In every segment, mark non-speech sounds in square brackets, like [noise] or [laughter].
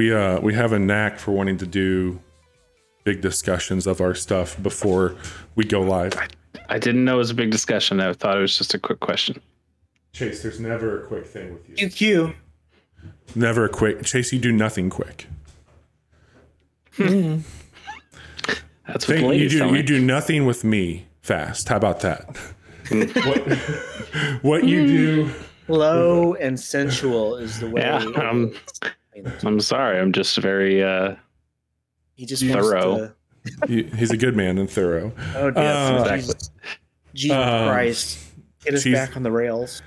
We uh we have a knack for wanting to do big discussions of our stuff before we go live. I didn't know it was a big discussion. I thought it was just a quick question. Chase, there's never a quick thing with you. QQ. Never a quick. Chase, you do nothing quick. That's what the Thing- you do tell you me. do nothing with me fast. How about that? [laughs] what what you do? Low and sensual is the way. Yeah, it um, is. I'm sorry. I'm just very. uh he just thorough. to. He- He's a good man and thorough. [laughs] Oh, Uh, yes, exactly. Jesus Um, Christ. Get us she's- back on the rails.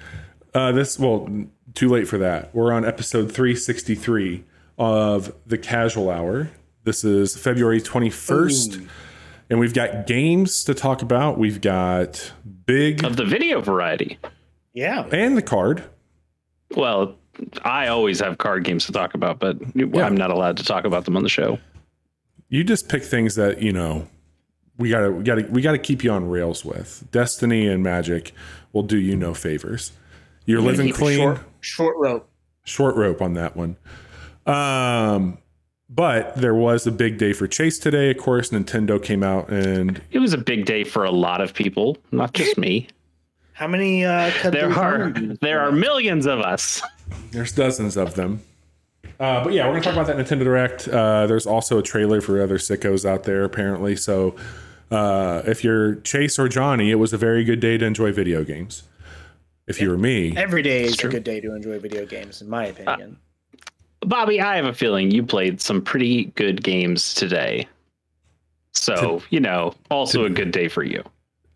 Uh, this well, too late for that. We're on episode 363 of the Casual Hour. This is February 21st, and we've got games to talk about. We've got big of the video variety. Yeah. and the card. Well, I always have card games to talk about, but Yeah. I'm not allowed to talk about them on the show. You just pick things that you know we gotta we gotta we gotta keep you on rails with. Destiny and Magic will do you no favors. You're living Keep it clean. Short, short rope. short rope on that one. Um, but there was a big day for Chase today. Of course, Nintendo came out and It was a big day for a lot of people, not just me. How many uh, There through are farm do you- there are millions of us. There's dozens of them. Uh, but yeah, we're gonna talk about that Nintendo Direct. Uh, there's also a trailer for other sickos out there, apparently. So uh, if you're Chase or Johnny, it was a very good day to enjoy video games. If you were me, Every day is true. a good day to enjoy video games, in my opinion. Bobby, I have a feeling you played some pretty good games today. So, you know, also a good day for you.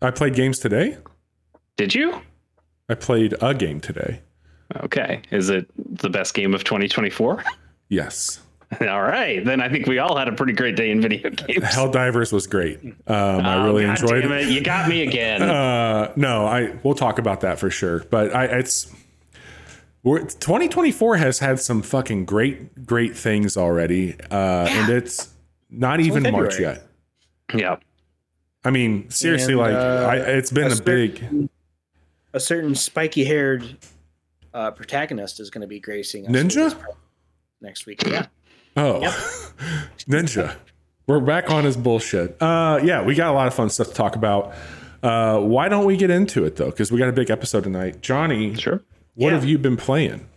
I played games today. Did you? I played a game today. Okay. Is it the best game of 2024? Yes, [laughs] all right. Then I think we all had a pretty great day in video [laughs] games. Helldivers was great. Um, I Oh, really God enjoyed damn it. it. You got me again. [laughs] Uh, no, I we'll talk about that for sure. But I, it's we're, 2024 has had some fucking great, great things already, uh, and it's not even March February. yet. yeah. I mean, seriously, And, like uh, I, it's been a a big A certain spiky-haired uh, protagonist is going to be gracing us Ninja? with his presence next week. Yeah. oh [laughs] ninja. We're back on his bullshit. Uh, yeah, we got a lot of fun stuff to talk about. Uh, why don't we get into it though? Because we got a big episode tonight. Johnny, Sure. what Yeah. have you been playing?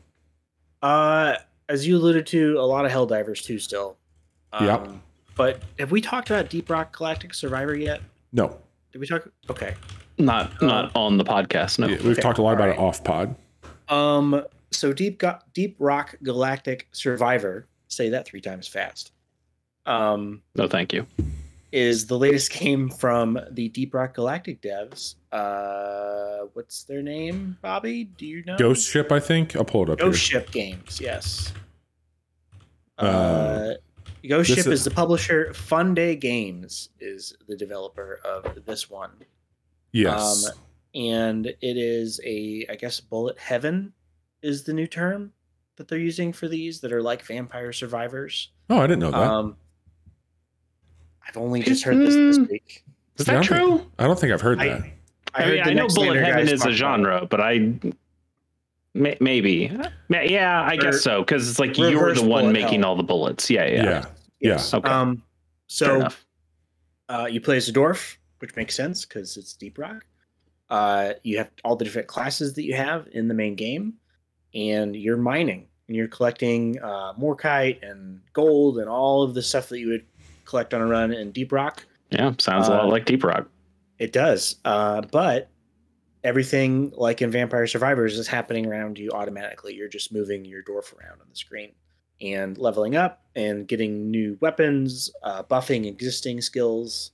Uh, as you alluded to, a lot of Helldivers too. Still. Um, Yep. But have we talked about Deep Rock Galactic Survivor yet? No, Did we talk? Okay. Not not on the podcast. No. Yeah, we've Okay, talked a lot about alright. it off pod. Um. So Deep Got Deep Rock Galactic Survivor. Say that three times fast. Um. No, thank you. is the latest game from the Deep Rock Galactic devs. Uh, what's their name, Bobby? Do you know? Ghost Ship, I think. I'll pull it up Ghost here. Ship Games. Yes. Uh, Uh, Ghost Ship is- is the publisher. Funday Games is the developer of this one. Yes. Um, and it is a, I guess, bullet heaven is the new term that they're using for these that are like vampire survivors. oh, I didn't know that. Um, I've only just heard this this Mm. week. Is Yeah, I that don't think- true? I don't think I've heard I- that. I, heard mean, I know Bullet Heaven is talk a about genre, but I may, maybe yeah, I Or- guess so because it's like you're the one making hell. all the bullets. Yeah, yeah. Yeah. Yes. Okay. Um, so uh, you play as a dwarf, which makes sense because it's Deep Rock. Uh, you have all the different classes that you have in the main game, and you're mining and you're collecting uh, morkite and gold and all of the stuff that you would collect on a run in Deep Rock. Yeah, sounds a lot uh, like Deep Rock. It does, uh, but everything like in Vampire Survivors is happening around you automatically. You're just moving your dwarf around on the screen and leveling up and getting new weapons, uh, buffing existing skills,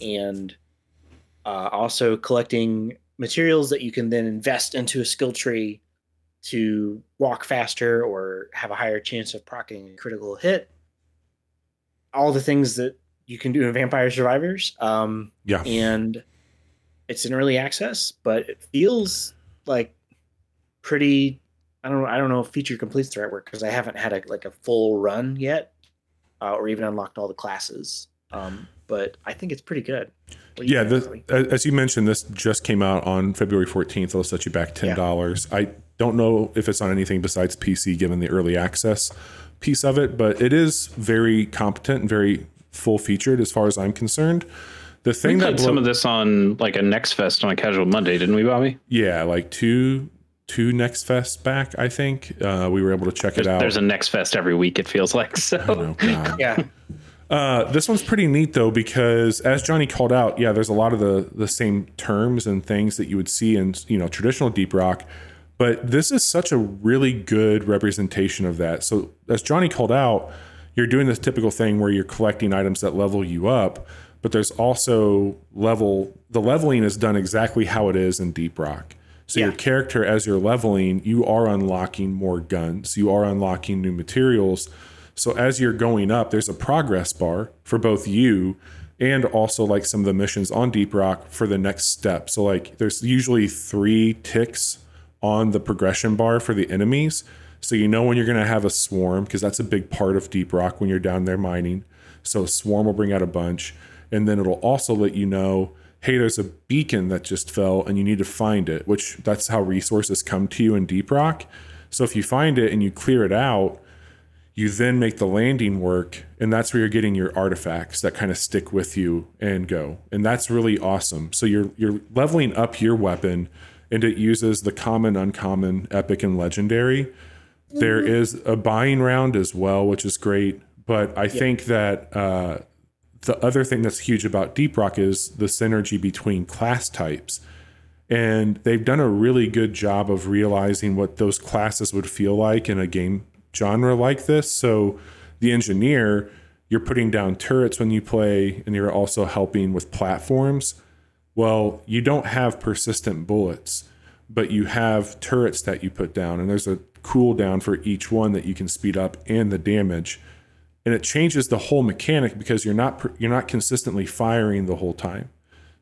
and uh, also collecting materials that you can then invest into a skill tree to walk faster or have a higher chance of proccing a critical hit. All the things that you can do in Vampire Survivors. Um, Yeah. and it's in early access, but it feels like pretty. I don't. I don't know if feature completes the right word because I haven't had a like a full run yet, uh, or even unlocked all the classes. Um, but I think it's pretty good. What Yeah, think, this, as you mentioned, this just came out on February 14th. It'll set you back $10. I Don't know if it's on anything besides PC given the early access piece of it, but it is very competent and very full featured as far as I'm concerned. The thing We that played blow- some of this on like a Next Fest on a casual Monday, didn't we, Bobby? yeah, like two two Next Fest back, I think uh, we were able to check it out. There's a Next Fest every week. It feels like [laughs] so. oh, God. Yeah. Uh, this one's pretty neat though because as Johnny called out, yeah, there's a lot of the the same terms and things that you would see in you know traditional deep rock, but this is such a really good representation of that. So as Johnny called out, you're doing this typical thing where you're collecting items that level you up, but there's also level the leveling is done exactly how it is in deep rock. So your character as you're leveling, you are unlocking more guns, you are unlocking new materials. So as you're going up, there's a progress bar for both you and also like some of the missions on Deep Rock for the next step. So like there's usually three ticks on the progression bar for the enemies. So you know when you're going to have a swarm because that's a big part of Deep Rock when you're down there mining. So a swarm will bring out a bunch and then it'll also let you know hey there's a beacon that just fell and you need to find it, which that's how resources come to you in Deep Rock. So if you find it and you clear it out, you then make the landing work and that's where you're getting your artifacts that kind of stick with you and go. And that's really awesome. So you're you're leveling up your weapon and it uses the common uncommon epic and legendary. There is a buying round as well which is great but i think that uh, the other thing that's huge about deep rock is the synergy between class types. And they've done a really good job of realizing what those classes would feel like in a game genre like this. So, the engineer, you're putting down turrets when you play, and you're also helping with platforms. Well, you don't have persistent bullets, but you have turrets that you put down, and there's a cooldown for each one that you can speed up and the damage. And it changes the whole mechanic because you're not you're not consistently firing the whole time.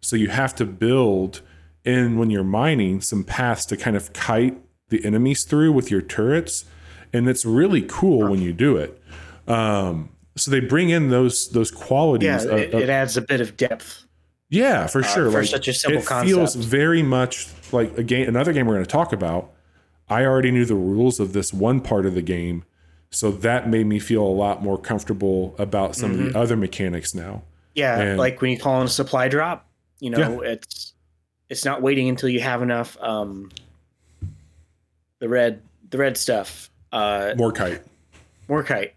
So you have to build in when you're mining some paths to kind of kite the enemies through with your turrets, and it's really cool when you do it. Um, so they bring in those those qualities. Yeah. It, of- it adds a bit of depth. yeah, for sure. for such a simple it feels very much like a game. Another game we're going to talk about. I already knew the rules of this one part of the game, so that made me feel a lot more comfortable about some Mm-hmm. of the other mechanics now. Yeah. And- like when you call in a supply drop, you know, it's it's not waiting until you have enough um the red the red stuff. Uh More kite. Morkite.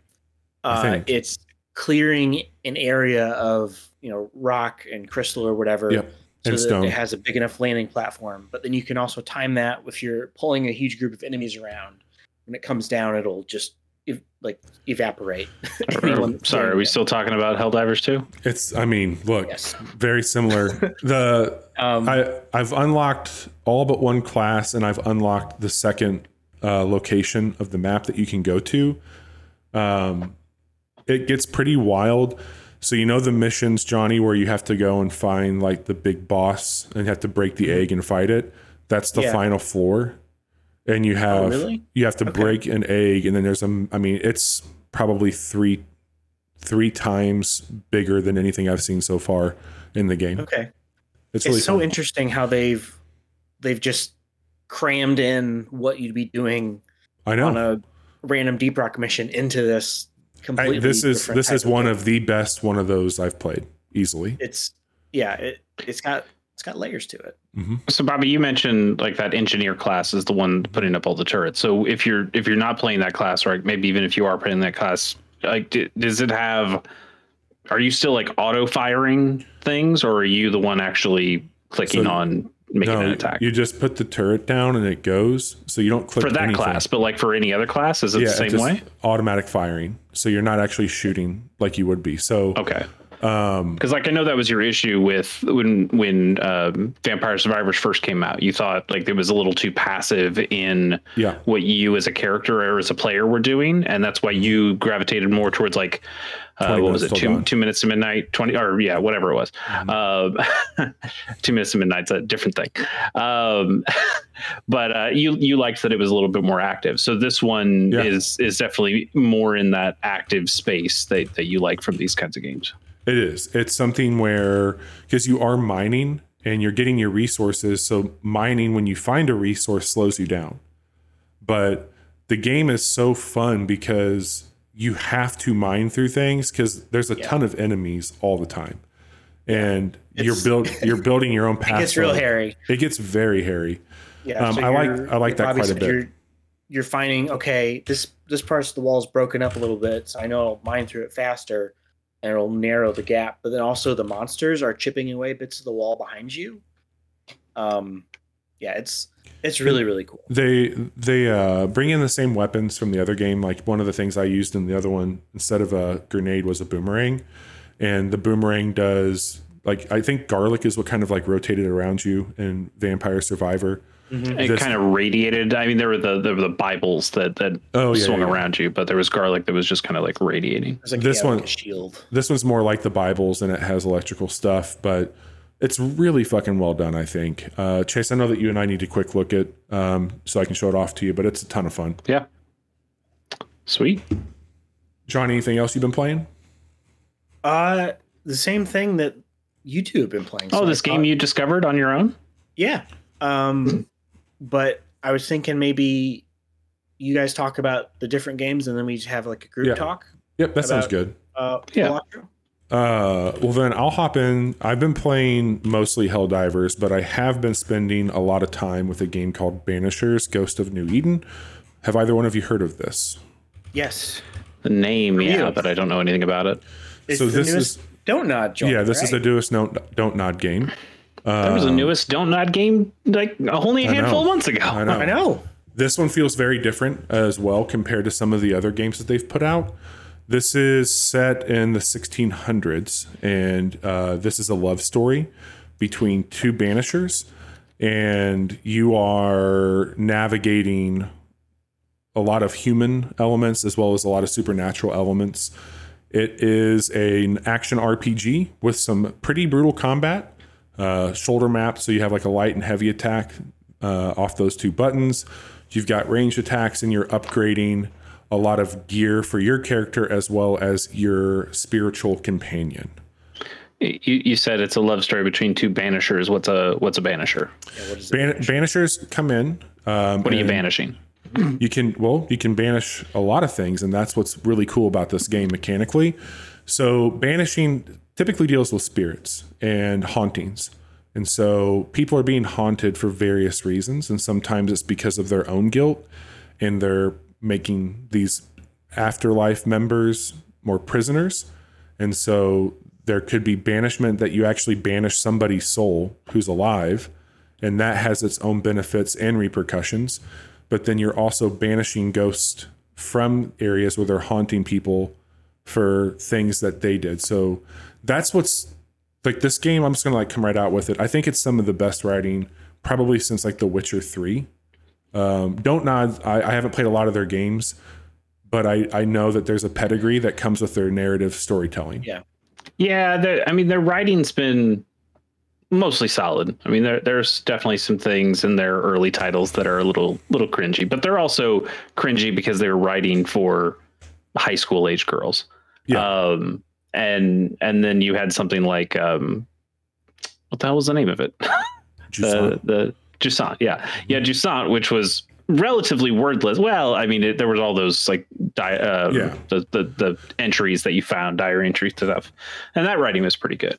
I Uh, it's clearing an area of you know rock and crystal or whatever, Yep. so And that stone. it has a big enough landing platform. But then you can also time that if you're pulling a huge group of enemies around. When it comes down, it'll just ev- like evaporate. [laughs] Anyone Sorry, are we it. still talking about Helldivers too? It's. I mean, look, Yes. very similar. [laughs] the Um, I I've unlocked all but one class, and I've unlocked the second uh, location of the map that you can go to. Um, it gets pretty wild. So you know the missions, Johnny, where you have to go and find like the big boss and have to break the egg and fight it. That's the Yeah. final floor, and you have really? you have to Okay. break an egg, and then there's a. I mean, it's probably three three times bigger than anything I've seen so far in the game. okay. It's It's, so fun. interesting how they've they've just crammed in what you'd be doing I know. on a random deep rock mission into this I, completely. this is this type is one game. of the best one of those I've played easily. It's yeah. It it's got it's got layers to it. Mm-hmm. So Bobby, you mentioned like that engineer class is the one putting up all the turrets. So if you're if you're not playing that class, or maybe even if you are playing that class, like d- does it have? Are you still like auto firing things, or are you the one actually clicking So- on making an No, attack you just put the turret down and it goes. So you don't click for that anything. class? But like for any other class, is it Yeah, the same way? Automatic firing. So you're not actually shooting like you would be. So Okay. um Because like I know that was your issue with when when um, Vampire Survivors first came out. You thought like it was a little too passive in yeah. what you as a character or as a player were doing, and that's why you gravitated more towards like uh, what was it two two minutes to midnight twenty or yeah whatever it was. Mm-hmm. Um, [laughs] two minutes to midnight's a different thing, um, [laughs] but uh, you you liked that it was a little bit more active. So this one Yeah. is is definitely more in that active space that that you like from these kinds of games. It is. It's something where because you are mining and you're getting your resources. So mining when you find a resource slows you down. but the game is so fun because you have to mine through things because there's a Yeah. ton of enemies all the time, and you're It's- build you're [laughs] building your own path. It gets real hairy. It gets very hairy. Yeah, Um, I like- I like that quite a bit. You're, you're finding okay, this this part of the wall is broken up a little bit, so I know I'll mine through it faster, and it'll narrow the gap. But then also the monsters are chipping away bits of the wall behind you. Um, yeah, it's it's really really cool. They they uh, bring in the same weapons from the other game. Like one of the things I used in the other one instead of a grenade was a boomerang, and the boomerang does like I think garlic is what kind of like rotated around you in Vampire Survivor. It This- kind of radiated. I mean, there were the there were the Bibles that that Oh yeah, swung yeah, yeah. around you, but there was garlic that was just kind of like radiating. It's like, This yeah, like one- a shield. This one's more like the Bibles and it has electrical stuff, but it's really fucking well done. I think. Uh, Chase, I know that you and I need to quick look at um, so I can show it off to you, but it's a ton of fun. Yeah. Sweet. John, anything else you've been playing? Uh, the same thing that you two have been playing. Oh, so I this game thought- you discovered on your own? Yeah. Um, but I was thinking maybe you guys talk about the different games and then we just have like a group Yeah. talk. Yep, that sounds good. Uh, Yeah. Electro? Uh, well then I'll hop in. I've been playing mostly Helldivers, but I have been spending a lot of time with a game called Banishers: Ghost of New Eden. Have either one of you heard of this? Yes. The name, yeah, you. but I don't know anything about it. It's So this is- Don't Nod joint. yeah, this is the newest don't don't nod game. There was a Um, newest Don't Nod game like only a handful of months ago. I know. I know. This one feels very different as well compared to some of the other games that they've put out. This is set in the 1600s, and uh, this is a love story between two banishers, and you are navigating a lot of human elements as well as a lot of supernatural elements. It is an action RPG with some pretty brutal combat, uh, shoulder map, so you have like a light and heavy attack uh, off those two buttons. You've got ranged attacks, and you're upgrading a lot of gear for your character as well as your spiritual companion. You, you said it's a love story between two banishers. What's a what's a banisher? Yeah, what is it? Ban- banishers come in. Um, What are you banishing? You can well, you can banish a lot of things, and that's what's really cool about this game mechanically. So banishing typically deals with spirits and hauntings. And so people are being haunted for various reasons, and sometimes it's because of their own guilt, and they're making these afterlife members more prisoners. And so there could be banishment that you actually banish somebody's soul who's alive, and that has its own benefits and repercussions. But then you're also banishing ghosts from areas where they're haunting people for things that they did. So that's what's like this game. I'm just gonna like come right out with it. I think it's some of the best writing probably since like The Witcher Three. Um, don't nod. I, I haven't played a lot of their games, but I I know that there's a pedigree that comes with their narrative storytelling. Yeah. Yeah, I mean their writing's been mostly solid. I mean there there's definitely some things in their early titles that are a little little cringy, but they're also cringy because they're writing for high school age girls. Yeah. Um and and then you had something like um what the hell was the name of it? [laughs] The the Jusant, yeah, yeah, Jusant, which was relatively wordless. Well, I mean, it, there was all those like di- uh, Yeah. the, the the entries that you found, diary entries to stuff, and that writing was pretty good.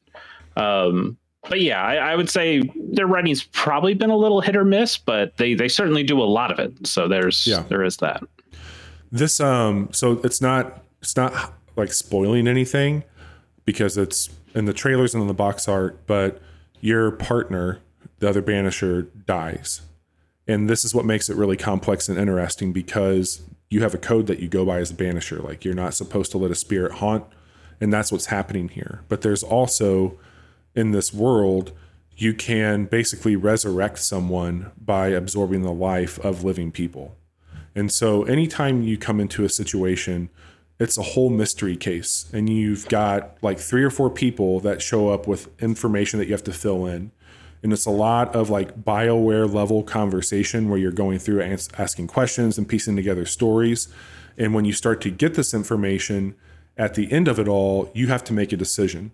Um, but yeah, I, I would say their writing's probably been a little hit or miss, but they they certainly do a lot of it. So there's Yeah. there is that. this um so it's not it's not like spoiling anything because it's in the trailers and in the box art but your partner the other banisher dies and this is what makes it really complex and interesting because you have a code that you go by as a banisher like you're not supposed to let a spirit haunt and that's what's happening here but there's also in this world you can basically resurrect someone by absorbing the life of living people and so anytime you come into a situation, it's a whole mystery case. And you've got like three or four people that show up with information that you have to fill in. And it's a lot of like BioWare level conversation where you're going through and asking questions and piecing together stories. And when you start to get this information, at the end of it all, you have to make a decision.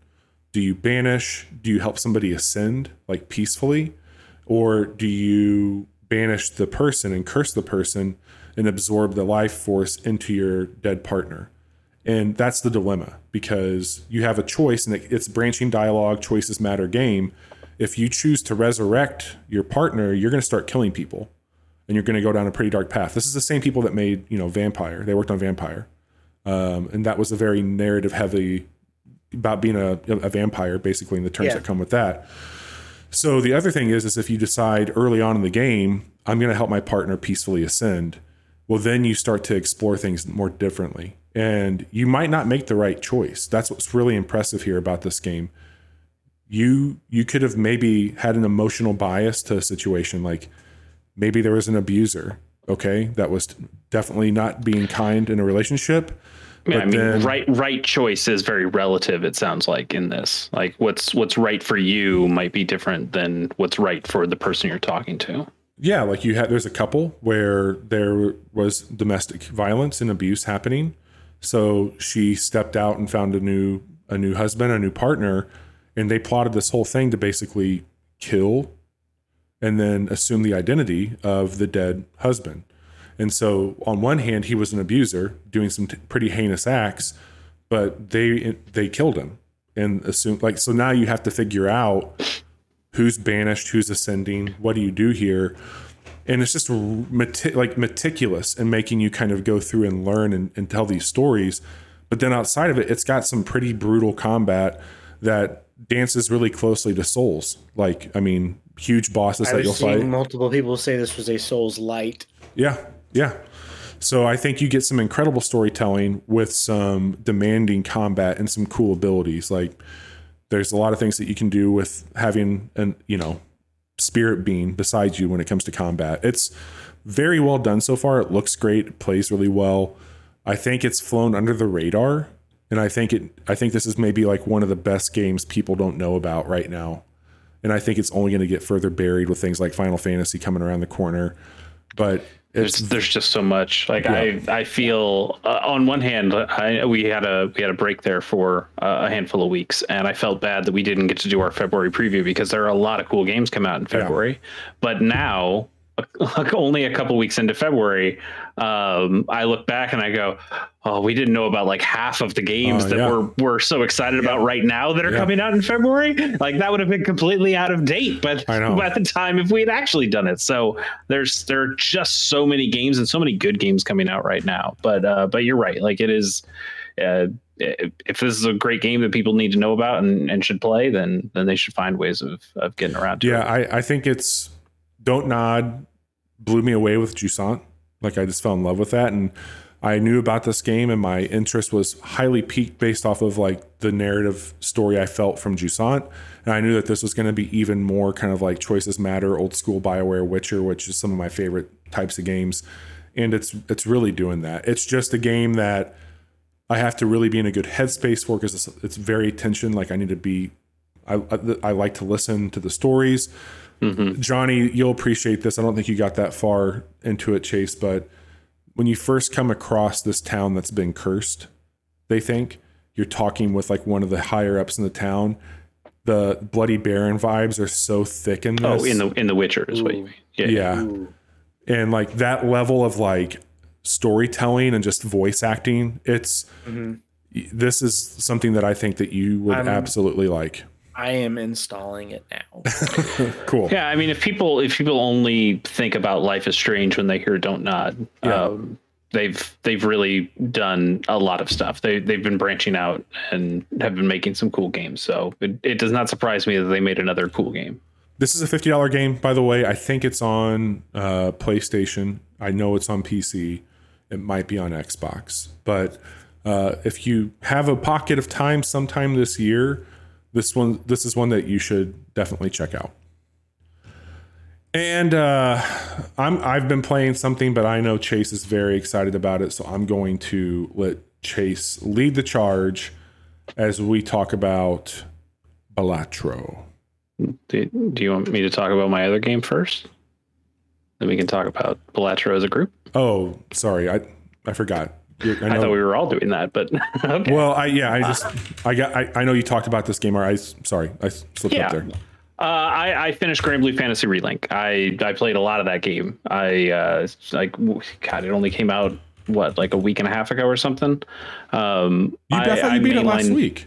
Do you banish? Do you help somebody ascend like peacefully? Or do you banish the person and curse the person and absorb the life force into your dead partner. And that's the dilemma because you have a choice and it's branching dialogue, choices matter game. If you choose to resurrect your partner, you're going to start killing people and you're going to go down a pretty dark path. This is the same people that made, you know, Vampire. They worked on Vampire. Um, and that was a very narrative heavy about being a, a vampire, basically, in the terms Yeah. that come with that. So the other thing is, is if you decide early on in the game, I'm going to help my partner peacefully ascend. Well, then you start to explore things more differently, and you might not make the right choice. That's what's really impressive here about this game. You you could have maybe had an emotional bias to a situation, like maybe there was an abuser, okay, that was definitely not being kind in a relationship. Yeah, I mean, then- right right choice is very relative. It sounds like in this, like what's what's right for you might be different than what's right for the person you're talking to. Yeah, like you had there's a couple where there was domestic violence and abuse happening. So she stepped out and found a new a new husband, a new partner, and they plotted this whole thing to basically kill and then assume the identity of the dead husband. And so on one hand he was an abuser doing some t- pretty heinous acts, but they they killed him and assumed like so now you have to figure out who's banished, who's ascending, what do you do here? And it's just meti- like meticulous and making you kind of go through and learn and, and tell these stories. But then outside of it, it's got some pretty brutal combat that dances really closely to Souls. Like, I mean, huge bosses that I've you'll seen fight. multiple people say this was a Souls light. Yeah, yeah. So I think you get some incredible storytelling with some demanding combat and some cool abilities. Like there's a lot of things that you can do with having an you know spirit being beside you when it comes to combat. It's very well done so far. It looks great. It plays really well. I think it's flown under the radar, and I think it. I think this is maybe like one of the best games people don't know about right now. And I think it's only going to get further buried with things like Final Fantasy coming around the corner. But There's it's there's just so much. Like I I feel uh, on one hand I we had a we had a break there for uh, a handful of weeks and I felt bad that we didn't get to do our February preview because there are a lot of cool games come out in February. But now [laughs] like only a couple weeks into February, um, I look back and I go, "Oh, we didn't know about like half of the games Oh, that yeah. we're we're so excited about right now that are Yeah. coming out in February. Like that would have been completely out of date, but I know. by the time if we had actually done it. So there's there are just so many games and so many good games coming out right now. But uh, but you're right. Like it is. Uh, if this is a great game that people need to know about and, and should play, then then they should find ways of, of getting around to it. Yeah. I, I think it's Don't Nod blew me away with Jusant. Like I just fell in love with that. And I knew about this game and my interest was highly peaked based off of like the narrative story I felt from Jusant. And I knew that this was going to be even more kind of like choices matter, old school Bioware Witcher, which is some of my favorite types of games. And it's it's really doing that. It's just a game that I have to really be in a good headspace for because it's, it's very tension. Like I need to be I, I, I like to listen to the stories. Mm-hmm. Johnny, you'll appreciate this. I don't think you got that far into it, Chase, but when you first come across this town that's been cursed, they think you're talking with like one of the higher ups in the town. The Bloody Baron vibes are so thick in oh, this. Oh, in the in the Witcher is what you mean. Yeah. yeah. And like that level of like storytelling and just voice acting, it's mm-hmm. this is something that I think that you would I'm- absolutely like. I am installing it now. [laughs] Cool. Yeah, I mean, if people if people only think about Life is Strange when they hear Don't Nod, Yeah. um, they've they've really done a lot of stuff. They they've been branching out and have been making some cool games. So it, it does not surprise me that they made another cool game. This is a fifty dollar game, by the way. I think it's on uh, PlayStation. I know it's on PC. It might be on Xbox, but uh, if you have a pocket of time sometime this year, this one this is one that you should definitely check out. And uh, I'm I've been playing something, but I know Chase is very excited about it, so I'm going to let Chase lead the charge as we talk about Balatro. Do, do you want me to talk about my other game first? Then we can talk about Balatro as a group. Oh, sorry, I I forgot. I I, thought we were all doing that, but [laughs] okay. well, I yeah, I just I got I, I know you talked about this game. Or I sorry, I slipped Yeah. up there. Uh, I, I finished Granblue Fantasy Relink. I, I played a lot of that game. I uh, like God, it only came out what like a week and a half ago or something. Um, You, I, thought you beat it last week.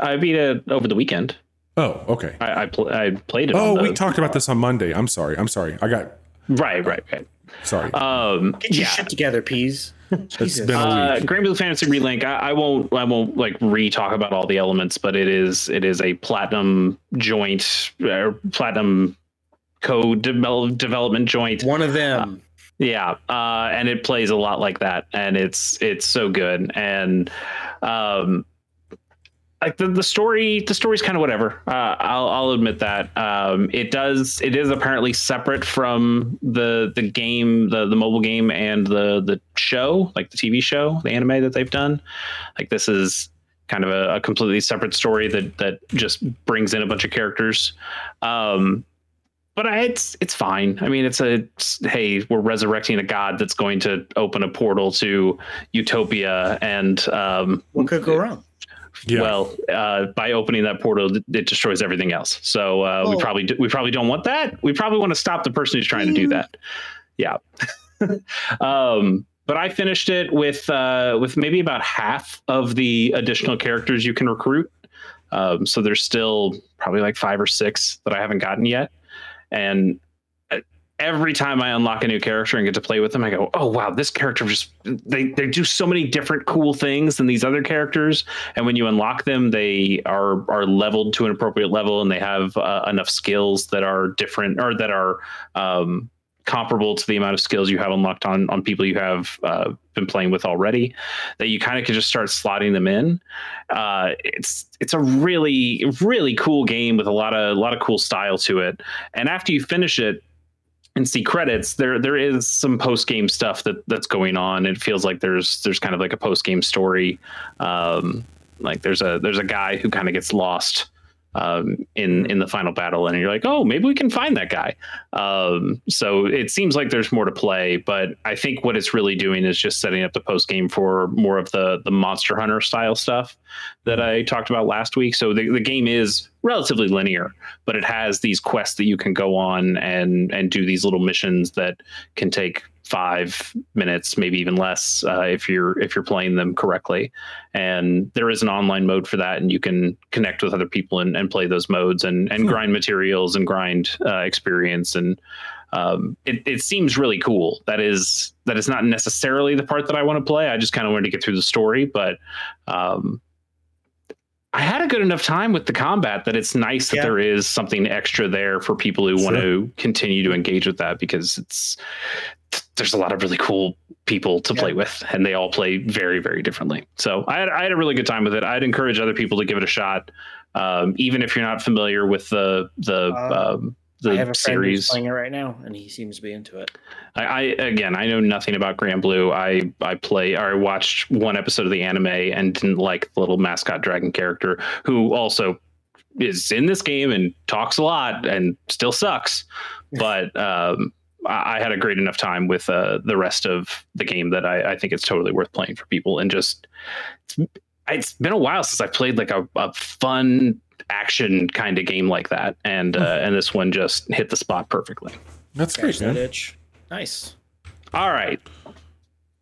I beat it over the weekend. Oh, okay. I I, pl- I played it. Oh, the, we talked about this on Monday. I'm sorry. I'm sorry. I got right, right, right. Sorry. Um, Get your yeah. shit together, Pease. it's been a Uh, week. Granblue Fantasy Relink. I, I won't. I won't like re-talk about all the elements, but it is. It is a platinum joint, or platinum code develop, development joint. One of them. Yeah, uh, and it plays a lot like that, and it's it's so good, and um, like the, the story, the story's kind of whatever. Uh, I'll I'll admit that. Um, it does it is apparently separate from the the game, the the mobile game, and the the show, like the TV show, the anime that they've done. Like this is kind of a, a completely separate story that that just brings in a bunch of characters. Um, but I, it's it's fine. I mean, it's a it's, hey, we're resurrecting a god that's going to open a portal to utopia, and um, What could go wrong? Yeah. well, uh, by opening that portal, it destroys everything else. So uh, we Oh. probably do, we probably don't want that. We probably want to stop the person who's trying to do that. Yeah. [laughs] um, but I finished it with uh, with maybe about half of the additional characters you can recruit. Um, so there's still probably like five or six that I haven't gotten yet, and every time I unlock a new character and get to play with them, I go, "Oh wow, this character just they they do so many different cool things than these other characters." And when you unlock them, they are are leveled to an appropriate level, and they have uh, enough skills that are different or that are um, comparable to the amount of skills you have unlocked on on people you have uh, been playing with already. That you kind of can just start slotting them in. Uh, it's it's a really really cool game with a lot of a lot of cool style to it. And after you finish it and see credits, there there is some post game stuff that that's going on. It feels like there's there's kind of like a post game story. Um, like there's a there's a guy who kind of gets lost um, in in the final battle, and you're like, oh, maybe we can find that guy. Um, so it seems like there's more to play, but I think what it's really doing is just setting up the post game for more of the the Monster Hunter style stuff that I talked about last week. So the, the game is relatively linear, but it has these quests that you can go on and and do these little missions that can take five minutes, maybe even less, uh, if you're if you're playing them correctly. And there is an online mode for that, and you can connect with other people and, and play those modes and and Hmm. grind materials and grind uh, experience and. Um, it, it seems really cool. That is that is not necessarily the part that I want to play. I just kind of wanted to get through the story, but um, I had a good enough time with the combat that it's nice that Yeah. there is something extra there for people who want to continue to engage with that because it's there's a lot of really cool people to play with and they all play very very differently. So I had, I had a really good time with it. I'd encourage other people to give it a shot, um, even if you're not familiar with the the Uh, um, I have the a series. playing it right now, and he seems to be into it. I, I again, I know nothing about Granblue. I I play or I watched one episode of the anime and didn't like the little mascot dragon character who also is in this game and talks a lot and still sucks. [laughs] But um, I, I had a great enough time with uh, the rest of the game that I, I think it's totally worth playing for people. And just it's, it's been a while since I've played like a, a fun action kind of game like that, and uh, and this one just hit the spot perfectly. That's Scratch great, that man. itch. Nice. All right.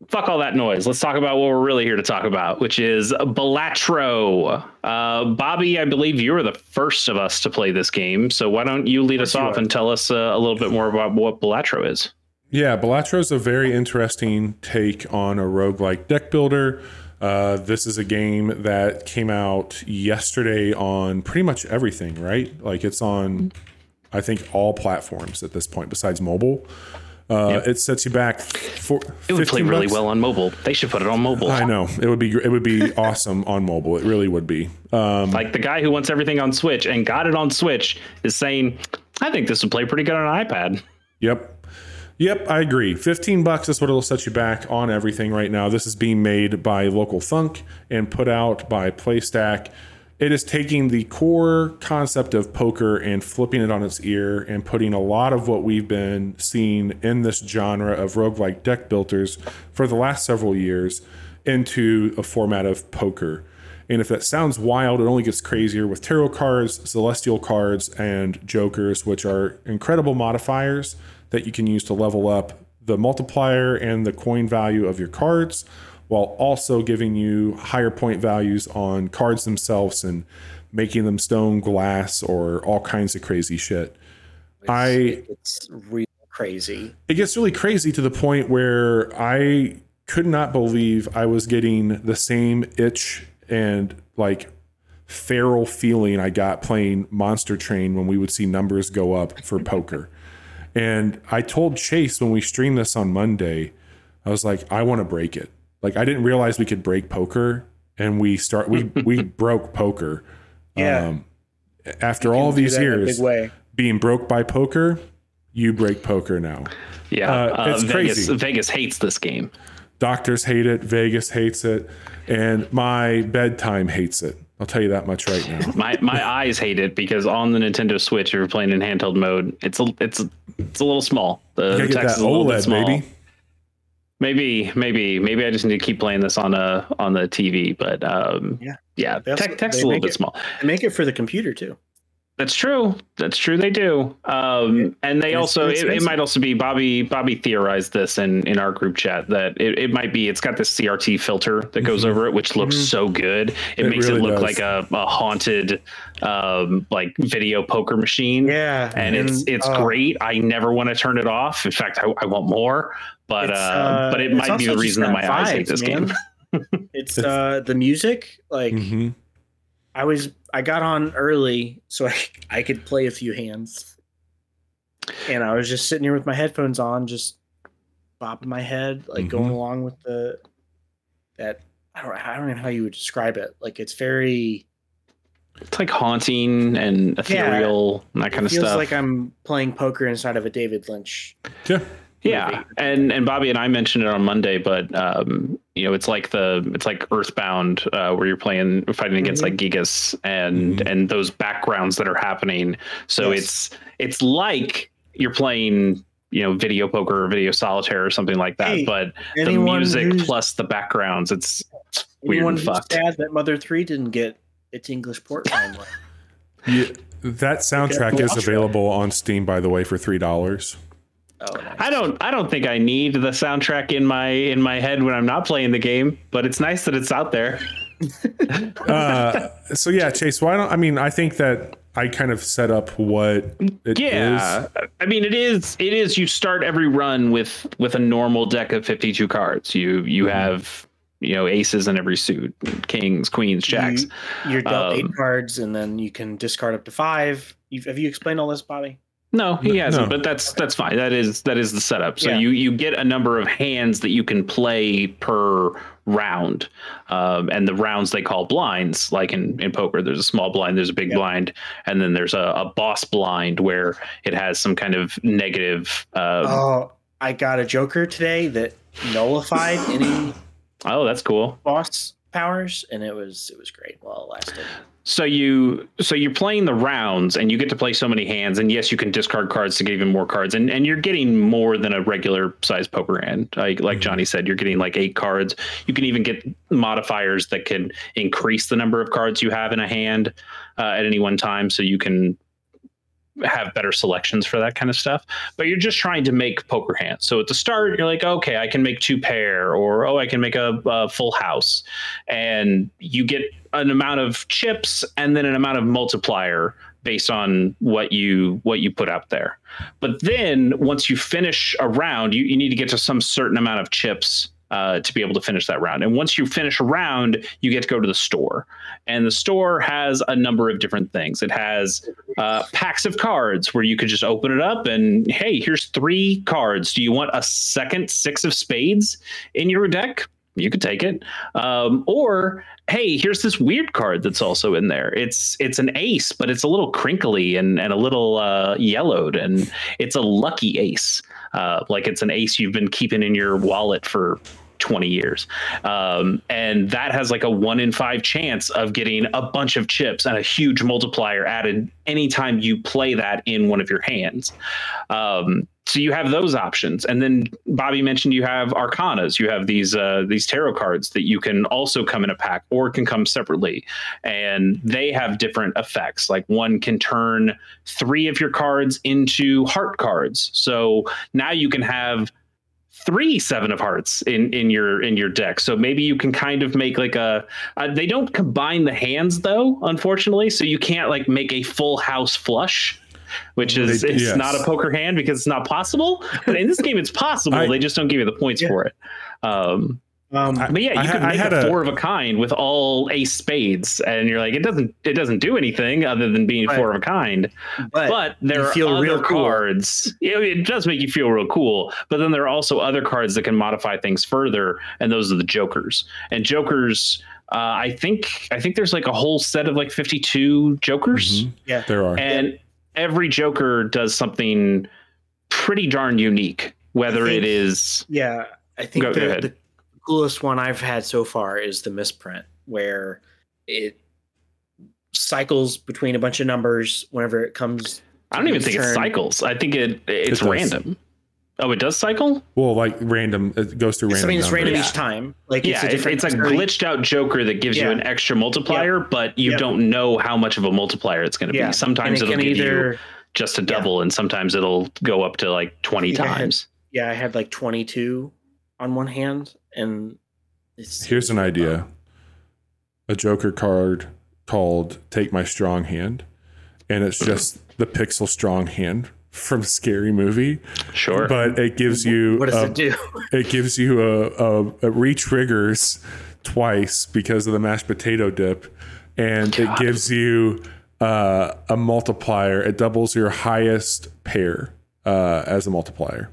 Fuck all that noise. Let's talk about what we're really here to talk about, which is Balatro. Uh, Bobby, I believe you were the first of us to play this game. So why don't you lead us you off are. and tell us uh, a little bit more about what Balatro is? Yeah, Balatro is a very interesting take on a roguelike deck builder. Uh, this is a game that came out yesterday on pretty much everything, right? Like it's on, I think, all platforms at this point besides mobile. Uh, It sets you back for. It would play 15 really bucks. well on mobile. They should put it on mobile. I know it would be it would be [laughs] awesome on mobile. It really would be. Um, Like the guy who wants everything on Switch and got it on Switch is saying, I think this would play pretty good on an iPad. Yep. Yep, I agree. 15 bucks is what it'll set you back on everything right now. This is being made by Local Thunk and put out by PlayStack. It is taking the core concept of poker and flipping it on its ear and putting a lot of what we've been seeing in this genre of roguelike deck builders for the last several years into a format of poker. And if that sounds wild, it only gets crazier with tarot cards, celestial cards, and jokers, which are incredible modifiers that you can use to level up the multiplier and the coin value of your cards, while also giving you higher point values on cards themselves and making them stone, glass, or all kinds of crazy shit. I it's real crazy. it gets really crazy to the point where I could not believe I was getting the same itch and like feral feeling I got playing Monster Train when we would see numbers go up for poker. And I told Chase when we streamed this on Monday, I was like, I want to break it. Like I didn't realize we could break poker, and we start we [laughs] we broke poker. Yeah. Um, after all these that in a years way. being broke by poker, you break poker now. Yeah, Uh, uh, it's Vegas, crazy. Vegas hates this game. Doctors hate it, Vegas hates it, and my bedtime hates it. I'll tell you that much right now. [laughs] My my eyes hate it because on the Nintendo Switch, if you're playing in handheld mode, it's a it's it's a little small. The, You the get text that is a little bit OLED, small. baby. Maybe, maybe, maybe I just need to keep playing this on a on the TV. But um, Yeah. yeah, They also- text a little bit it- small. And make it for the computer too. That's true. That's true. They do. Um, and they it's also, it, it might also be Bobby. Bobby theorized this in in our group chat that it, it might be. It's got this CRT filter that goes Mhm. over it, which looks Mhm. so good. It, It makes really it look does. like a, a haunted, um, like video poker machine. Yeah. And it's it's oh, great. I never want to turn it off. In fact, I, I want more. But uh, uh, but it might be the reason that got my eyes hate this man. [laughs] game. It's uh the music like Mhm. I was I got on early so I [laughs] I could play a few hands. And I was just sitting here with my headphones on, just bopping my head, like going Mhm. along with the that I don't I don't know how you would describe it. Like it's very It's like haunting and ethereal and that kind it of feels stuff. like I'm playing poker inside of a David Lynch. Yeah. Yeah movie. and and bobby and i mentioned it on monday but um you know it's like the it's like earthbound uh where you're playing fighting against Mhm. like Giygas and Mhm. and those backgrounds that are happening so Yes. it's it's like you're playing you know video poker or video solitaire or something like that Hey, but the music plus the backgrounds it's, it's weird anyone and who's fucked sad that Mother Three didn't get its English port [laughs] finally. Yeah, that soundtrack is watch it. available on Steam, by the way, for three dollars. Oh, nice. I don't I don't think I need the soundtrack in my in my head when I'm not playing the game, but it's nice that it's out there. [laughs] Uh, so yeah, Chase. Why don't I mean? I think that I kind of set up what it is. yeah i mean it is it is you start every run with with a normal deck of 52 cards you you Mm-hmm. have you know aces in every suit kings queens jacks You, you're dealt Um, eight cards, and then you can discard up to five. You've, have you explained all this, Bobby? No he No, hasn't no. but that's that's fine that is that is the setup so Yeah. you you get a number of hands that you can play per round um, and the rounds they call blinds like in, in poker there's a small blind there's a big Yep. blind and then there's a, a boss blind where it has some kind of negative um, oh, I got a Joker today that nullified any oh that's cool boss powers, and it was it was great while it lasted. So you so you're playing the rounds and you get to play so many hands and yes you can discard cards to get even more cards and, and you're getting more than a regular size poker hand. Like like Johnny said, you're getting like eight cards. You can even get modifiers that can increase the number of cards you have in a hand uh, at any one time so you can have better selections for that kind of stuff. But you're just trying to make poker hands. So at the start, you're like, okay, I can make two pair, or oh, I can make a, a full house, and you get an amount of chips and then an amount of multiplier based on what you what you put out there. But then once you finish a round, you, you need to get to some certain amount of chips uh, to be able to finish that round. And once you finish a round, you get to go to the store. And the store has a number of different things. It has uh, packs of cards where you could just open it up and hey, here's three cards. Do you want a second six of spades in your deck? You could take it. Um, or hey, here's this weird card that's also in there. It's it's an ace, but it's a little crinkly and, and a little uh, yellowed, and it's a lucky ace. Uh, like it's an ace you've been keeping in your wallet for 20 years. Um, and that has like a one in five chance of getting a bunch of chips and a huge multiplier added anytime you play that in one of your hands. Um, so you have those options, and then Bobby mentioned you have Arcanas. You have these uh, these tarot cards that you can also come in a pack or can come separately, and they have different effects. Like one can turn three of your cards into heart cards. So now you can have three seven of hearts in in your in your deck so maybe you can kind of make like a uh, they don't combine the hands though unfortunately so you can't like make a full house flush which is They- it's yes. not a poker hand because it's not possible but in this game it's possible I- they just don't give you the points Yeah. for it um Um, but yeah, you I could I make had a a- four of a kind with all ace spades, and you're like, it doesn't it doesn't do anything other than being Right. four of a kind. but, But there you are feel other real cool. cards. Yeah, it does make you feel real cool. But then there are also other cards that can modify things further, and those are the jokers. And jokers, uh, I think I think there's like a whole set of like 52 jokers, Mhm. yeah, There are. and every joker does something pretty darn unique. Whether I it think- is yeah. I think Go- go the, ahead. the coolest one I've had so far is the misprint, where it cycles between a bunch of numbers whenever it comes. I don't even think it cycles. I think it it's It does. random. Oh, it does cycle? Well, like random, it goes through It's, I random. mean, it's random numbers. each time. Like yeah, it's a it's, different. it's a glitched out joker that gives you an extra multiplier, but you Yeah. don't know how much of a multiplier it's going to Yeah, be. Sometimes it it'll can give you just a yeah. double, and sometimes it'll go up to like 20 Yeah, I had- times. Yeah, I had like 22 on one hand, and it's, Here's an idea oh. a Joker card called Take My Strong Hand. And it's mm-hmm. just the pixel strong hand from Scary Movie. Sure. But it gives you What does a- it do? [laughs] it gives you a, a, a re-triggers twice because of the mashed potato dip and it gives you uh, a multiplier it doubles your highest pair uh, as a multiplier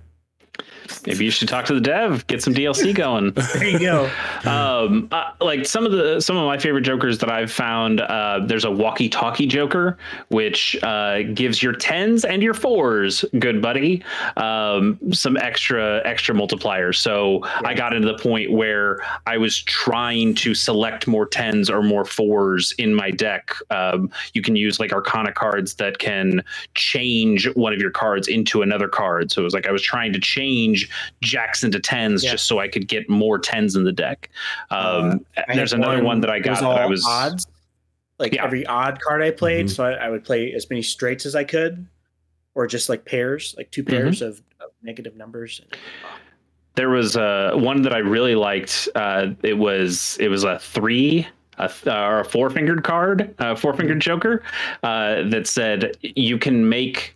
Maybe you should talk to the dev, get some DLC [laughs] going. There you go. um uh, like some of the some of my favorite jokers that i've found uh there's a walkie talkie joker which uh gives your tens and your fours good buddy um some extra extra multipliers so i got into the point where i was trying to select more tens or more fours in my deck um you can use like arcana cards that can change one of your cards into another card so it was like i was trying to change jacks into tens Yeah. just so i could get more tens in the deck um, I there's another one, that I got that I was odds. Like Yeah. every odd card I played, Mhm. so I, I would play as many straights as I could, or just like pairs, like two Mm-hmm. pairs of, of negative numbers. there was uh, one that I really liked. Uh, it was it was a three. A th- or a four fingered card, a four fingered joker, uh, that said you can make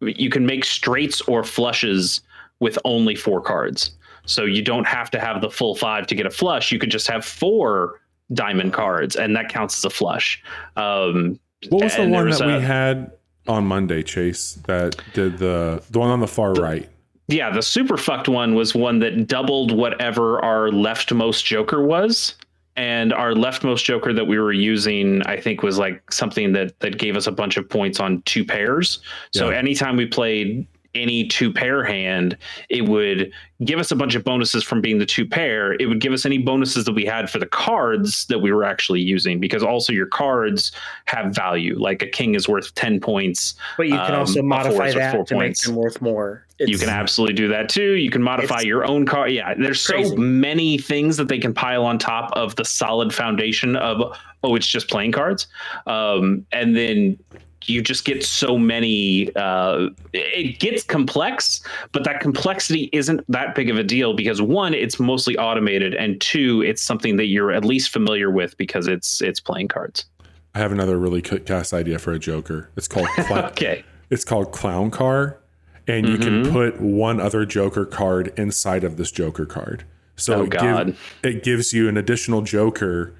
you can make straights or flushes with only four cards. So you don't have to have the full five to get a flush. You could just have four diamond cards, and that counts as a flush. Um, what was the one was that we had on monday chase that did the the one on the far right Yeah, the super fucked one was one that doubled whatever our leftmost joker was. And our leftmost joker that we were using, I think, was like something that that gave us a bunch of points on two pairs. So Yeah. anytime we played any two pair hand, it would give us a bunch of bonuses from being the two pair. It would give us any bonuses that we had for the cards that we were actually using, because also your cards have value. Like a king is worth 10 points. But you can Um, also modify that four to points. make them worth more. you can absolutely do that too. You can modify your own card. Yeah, there's so many things that they can pile on top of the solid foundation of oh, it's just playing cards. Um, and then you just get so many uh, it gets complex but that complexity isn't that big of a deal because one it's mostly automated and two it's something that you're at least familiar with because it's it's playing cards. I have another really cool cast idea for a joker. It's called [laughs] Cla- okay. It's called clown car and you Mhm. can put one other joker card inside of this joker card. So Oh, it, give- it gives you an additional joker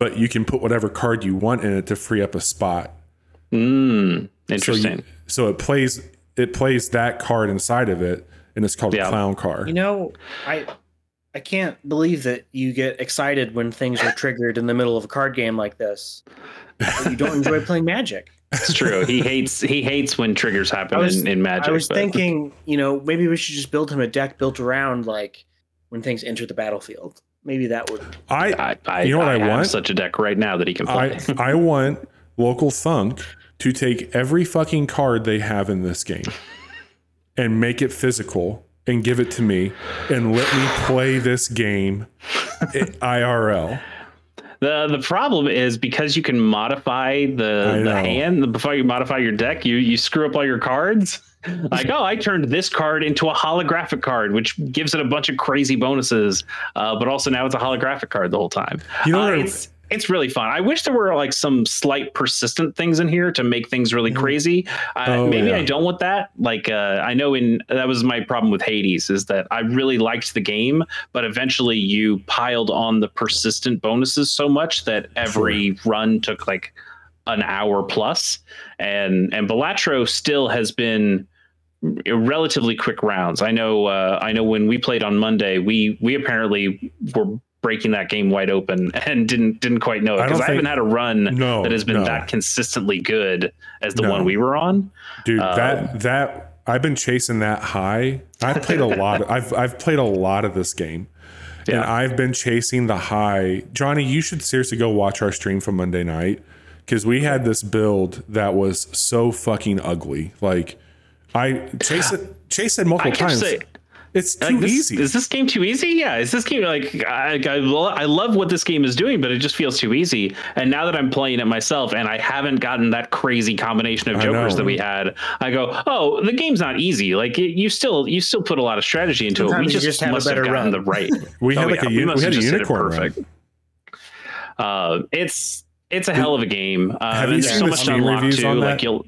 but you can put whatever card you want in it to free up a spot mm, so, you- interesting so it plays it plays that card inside of it and it's called Yeah. clown car You know, I I can't believe that you get excited when things are triggered in the middle of a card game like this. You don't enjoy playing Magic. [laughs] it's true he hates he hates when triggers happen was- in, in magic I was but- thinking, you know, maybe we should just build him a deck built around like when things enter the battlefield. Maybe that would. i I, I, You know what I have want? Such a deck right now that he can play. I, [laughs] I want LocalThunk to take every fucking card they have in this game and make it physical and give it to me and let me play this game IRL. The the problem is because you can modify the, the hand before you modify your deck, you you screw up all your cards. Like, oh, I turned this card into a holographic card, which gives it a bunch of crazy bonuses. Uh, but also now it's a holographic card the whole time. You know, uh, it's it's really fun. I wish there were like some slight persistent things in here to make things really mm. crazy. Uh, oh, maybe yeah. I don't want that. Like uh, I know in that was my problem with Hades is that I really liked the game, but eventually you piled on the persistent bonuses so much that every sure. run took like an hour plus. and and Balatro still has been relatively quick rounds. I know. Uh, I know when we played on Monday, we we apparently were breaking that game wide open [laughs] and didn't didn't quite know it because I, I, haven't had a run no, that has been no. that consistently good as the no. one we were on. Dude, uh, that that I've been chasing that high. I've played a lot. Of, I've I've played a lot of this game. Yeah. And I've been chasing the high. Johnny, you should seriously go watch our stream from Monday night because we had this build that was so fucking ugly. Like I chase it, chase it multiple times. Say, it's too like this, easy. Is this game too easy? Yeah. Is this game like I, I, I love what this game is doing, but it just feels too easy. And now that I'm playing it myself and I haven't gotten that crazy combination of jokers that we had, I go, oh, the game's not easy. Like it, you still you still put a lot of strategy into Sometimes it. We just, just have must have gotten run. the right. [laughs] we oh, had like yeah, a, we, we had a unicorn perfect. Uh, it's it's a hell of a game. Uh, have you seen so the much Steam reviews too. on that? Like you'll.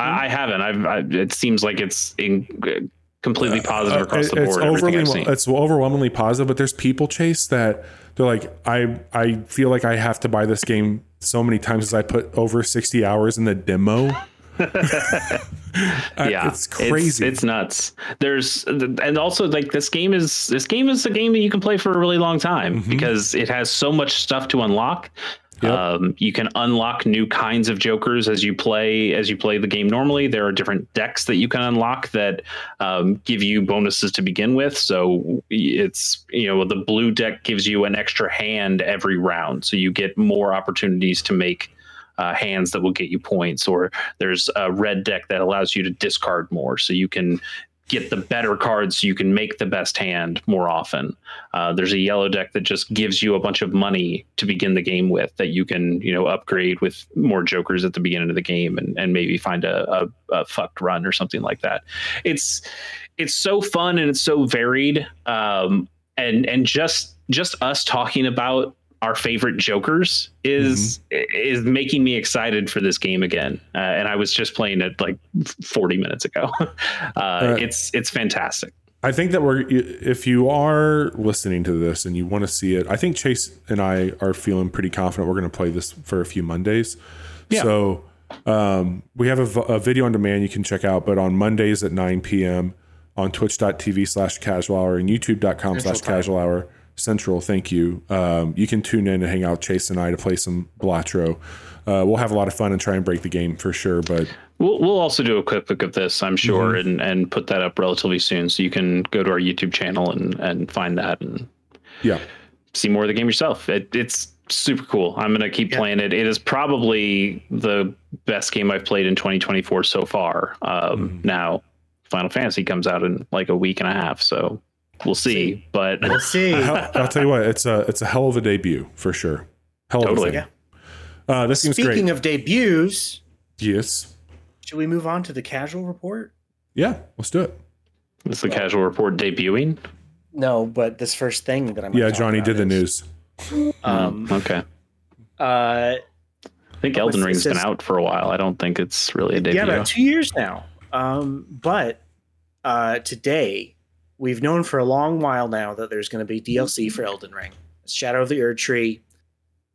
I, I haven't. I've. I, it seems like it's in, completely uh, positive uh, across the board. It's overwhelmingly, it's overwhelmingly positive, but there's people chase that they're like, I I feel like I have to buy this game so many times as I put over 60 hours in the demo. [laughs] Uh, yeah, it's crazy. It's, it's, nuts. There's and also like this game is this game is a game that you can play for a really long time mm-hmm. because it has so much stuff to unlock. Yep. Um, you can unlock new kinds of jokers as you play as you play the game normally. There are different decks that you can unlock that um, give you bonuses to begin with. So it's you know the blue deck gives you an extra hand every round, so you get more opportunities to make uh, hands that will get you points, or there's a red deck that allows you to discard more, so you can get the better cards so you can make the best hand more often. Uh, there's a yellow deck that just gives you a bunch of money to begin the game with that you can, you know, upgrade with more jokers at the beginning of the game and, and maybe find a, a, a fucked run or something like that. It's it's so fun and it's so varied. Um, and and just just us talking about our favorite jokers is mm-hmm. is making me excited for this game again. Uh, and I was just playing it like 40 minutes ago. [laughs] uh, uh, it's it's fantastic. I think that we're if you are listening to this and you want to see it, I think Chase and I are feeling pretty confident we're going to play this for a few Mondays. Yeah. So um, we have a, a, video on demand you can check out, but on Mondays at 9 p.m. on twitch.tv slash casual hour and youtube.com slash casual hour Central, thank you. Um, you can tune in and hang out Chase and I to play some Balatro. Uh, we'll have a lot of fun and try and break the game for sure. But we'll we'll also do a quick look of this, I'm sure, mm-hmm. and and put that up relatively soon, so you can go to our YouTube channel and and find that and yeah, see more of the game yourself. It, it's super cool. I'm gonna keep yeah. playing it. It is probably the best game I've played in 2024 so far. Um, mm-hmm. Now, Final Fantasy comes out in like a week and a half, so We'll see, but we'll [laughs] see. I'll tell you what, it's a it's a hell of a debut for sure. Hell totally. of a thing. Yeah. Uh, this Speaking great. of debuts, yes. Should we move on to the casual report? Yeah, let's do it. Is the well, casual report debuting? No, but this first thing that I'm yeah, Johnny did the news. Um, hmm, okay. Uh, I think Elden Ring's been out for a while. I don't think it's really a debut. Yeah, about two years now. Um, but uh, today we've known for a long while now that there's going to be DLC for Elden Ring. Shadow of the Erdtree.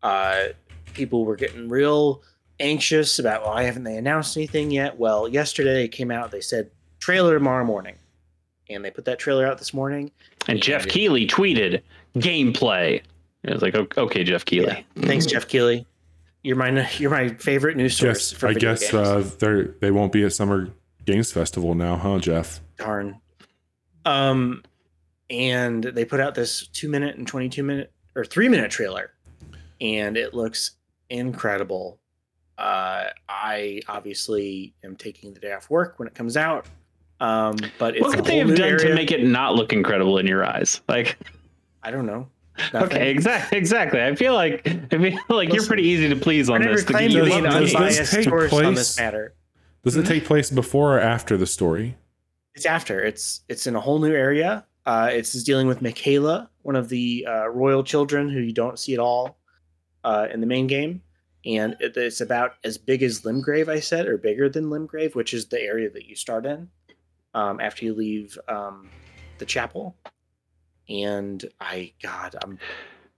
Uh, people were getting real anxious about why haven't they announced anything yet? Well, yesterday it came out. They said trailer tomorrow morning, and they put that trailer out this morning. And, and Geoff Keighley tweeted gameplay. It was like, okay, Jeff Keighley. Yeah. Thanks, Jeff Keighley. You're my you're my favorite news source. Yes, I guess uh, they they won't be at Summer Games Festival now, huh, Jeff? Darn. Um, and they put out this two minute and 22 minute or three minute trailer, and it looks incredible. Uh, I obviously am taking the day off work when it comes out. Um, but it's what could they have new done to make it not look incredible in your eyes? Like, I don't know. [laughs] Nothing. okay, exactly, exactly. I feel like I feel [laughs] like you're pretty easy to please on this. claimed You to be love an the does this take source on place- this matter. Does it take place before or after the story? It's after. It's it's in a whole new area. Uh, it's dealing with Miquella, one of the uh, royal children who you don't see at all uh, in the main game, and it, it's about as big as Limgrave, I said, or bigger than Limgrave, which is the area that you start in um, after you leave um, the chapel. And I, God, I'm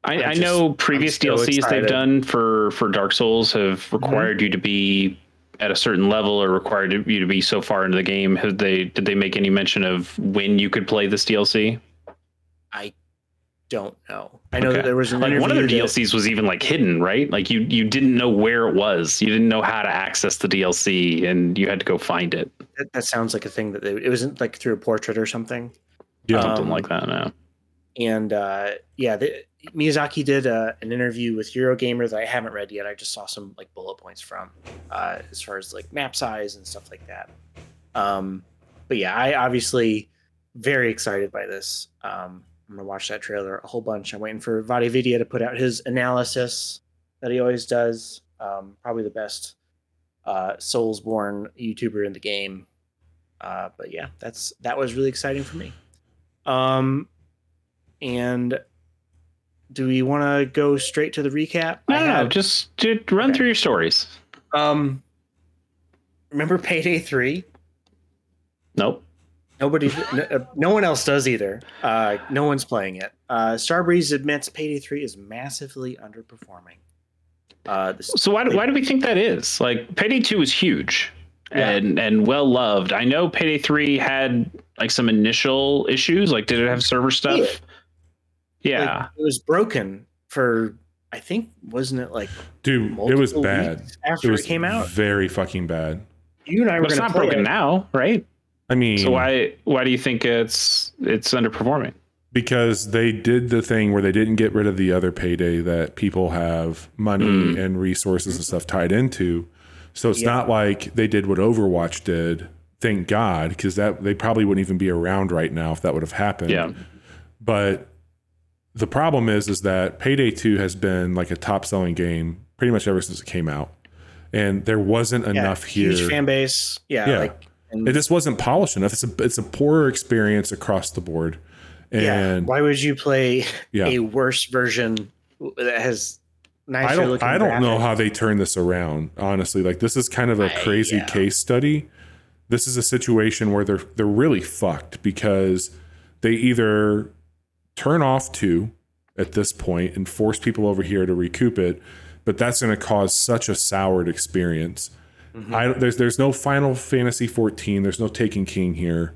I, I'm I know previous DLCs they've done for for Dark Souls have required you to be at a certain level or required you to be so far into the game. Have they did they make any mention of when you could play this DLC? I don't know. I know Okay. that there was an Like one of their that- DLCs was even like hidden, right? Like you you didn't know where it was. You didn't know how to access the DLC, and you had to go find it. that, that sounds like a thing that they, it wasn't like through a portrait or something. Yeah. Something Um, like that. No. and uh, yeah, the, Miyazaki did uh, an interview with Eurogamer that I haven't read yet. I just saw some like bullet points from, uh, as far as like map size and stuff like that. Um, but yeah, I obviously very excited by this. Um, I'm gonna watch that trailer a whole bunch. I'm waiting for VaatiVidya to put out his analysis that he always does. Um, probably the best uh, Soulsborne YouTuber in the game. Uh, but yeah, that's that was really exciting for me. Um, and do we want to go straight to the recap? No, I no, no, have- just, just run Okay. through your stories. um, remember Payday Three? Nope. Nobody, no, uh, no one else does either. Uh, no one's playing it. Uh, Starbreeze admits Payday Three is massively underperforming. Uh, this, So why do, why do we think that is? Like Payday 2 was huge Yeah. and and well loved. I know Payday 3 had like some initial issues. Like did it have server stuff? Yeah. Yeah. like, it was broken for I think wasn't it like Dude, it was bad. weeks It after it, came out? very fucking bad. You and I were but it's not broken it. now, right? I mean, So why why do you think it's it's underperforming? because they did the thing where they didn't get rid of the other payday that people have money Mm. and resources and stuff tied into. So it's Yeah. not like they did what Overwatch did. Thank God, because that they probably wouldn't even be around right now if that would have happened. Yeah. But the problem is, is that Payday Two has been like a top selling game pretty much ever since it came out, and there wasn't Yeah, enough here. Huge fan base. Yeah. Yeah. Like, and, it just wasn't polished enough. It's a it's a poorer experience across the board, yeah. and Why would you play yeah. a worse version that has nicer I don't looking I don't know how they turn this around. Honestly, like this is kind of a crazy yeah. case study. This is a situation where they're they're really fucked because they either turn off two at this point and force people over here to recoup it, but that's going to cause such a soured experience. Mhm. I there's there's no Final Fantasy 14. There's no Taken King here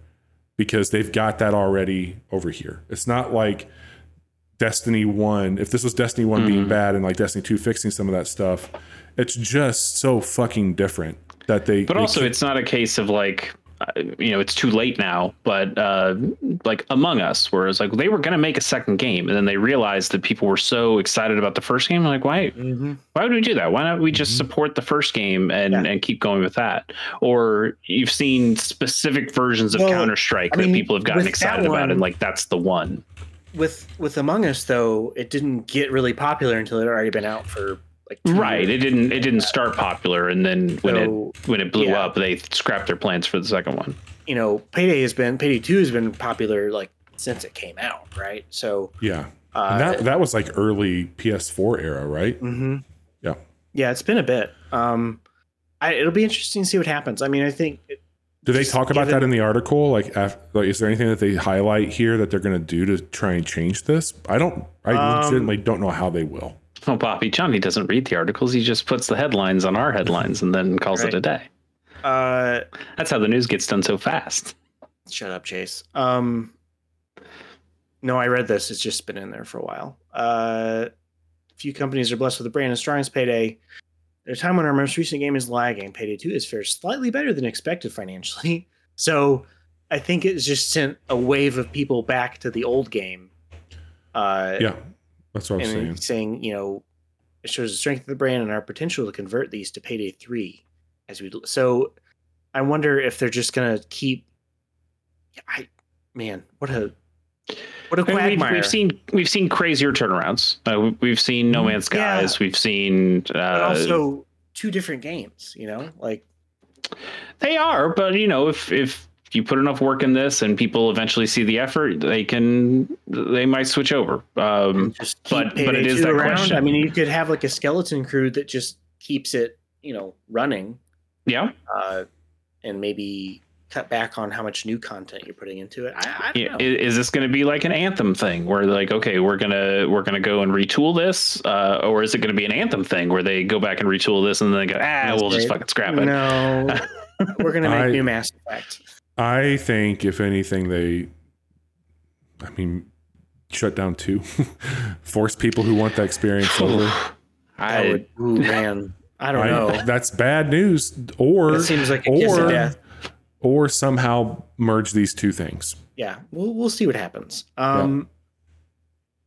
because they've got that already over here. It's not like Destiny 1. If this was Destiny one being Mhm. bad and like Destiny 2 fixing some of that stuff, it's just so fucking different that they But they also keep- it's not a case of like you know it's too late now but uh like among us where it's like they were going to make a second game and then they realized that people were so excited about the first game like why Mhm. why would we do that why don't we just Mhm. support the first game and Yeah. and keep going with that or you've seen specific versions of Well, counter-strike I that mean, people have gotten that excited about and like that's the one With with Among Us though, it didn't get really popular until it had already been out for like right it didn't it didn't start popular and then when So, it when it blew yeah. up they scrapped their plans for the second one you know, Payday has been Payday Two has been popular like since it came out, right? So yeah. uh, that that was like early PS4 era, right? mm-hmm. Yeah. yeah, it's been a bit. Um, I, it'll be interesting to see what happens. I mean, I think it, Do they talk about that in the article? Like, af- like, is there anything that they highlight here that they're going to do to try and change this? I don't. I Um, legitimately don't know how they will. Oh, Bobby, Johnny doesn't read the articles. He just puts the headlines on our headlines and then calls Right. it a day. uh, That's how the news gets done so fast. shut up, Chase. Um, no, I read this. It's just been in there for a while. Uh, few companies are blessed with a brand as strong as Payday. At a time when our most recent game is lagging, Payday 2 has fared slightly better than expected financially. [laughs] So I think it's just sent a wave of people back to the old game. Uh, Yeah, that's what I'm and saying. saying, you know, it shows the strength of the brand and our potential to convert these to Payday 3 as we so I wonder if they're just going to keep I man, what a what a I mean, we've, quagmire. we've seen we've seen crazier turnarounds. Uh, we- we've seen No Man's Yeah. Skies. We've seen uh, also two different games. You know, like they are, but you know, if if you put enough work in this and people eventually see the effort, they can they might switch over. Um, just keep but- but it Payday is 2 that around. question. I mean, you could have like a skeleton crew that just keeps it, you know, running, yeah, uh, and maybe cut back on how much new content you're putting into it. I, I don't Yeah, know. i- is, this going to be like an anthem thing where like okay we're gonna we're gonna go and retool this uh, or is it going to be an anthem thing where they go back and retool this and then they go ah we'll just fucking scrap it No, [laughs] we're gonna make I- new Mass Effect. I think if anything, they, I mean, shut down two, [laughs] force people who want that experience over. I, would, ooh, [laughs] man, I don't I- know. That's bad news. Or It seems like a kiss of or death. or somehow merge these two things. Yeah, we'll we'll see what happens. Um,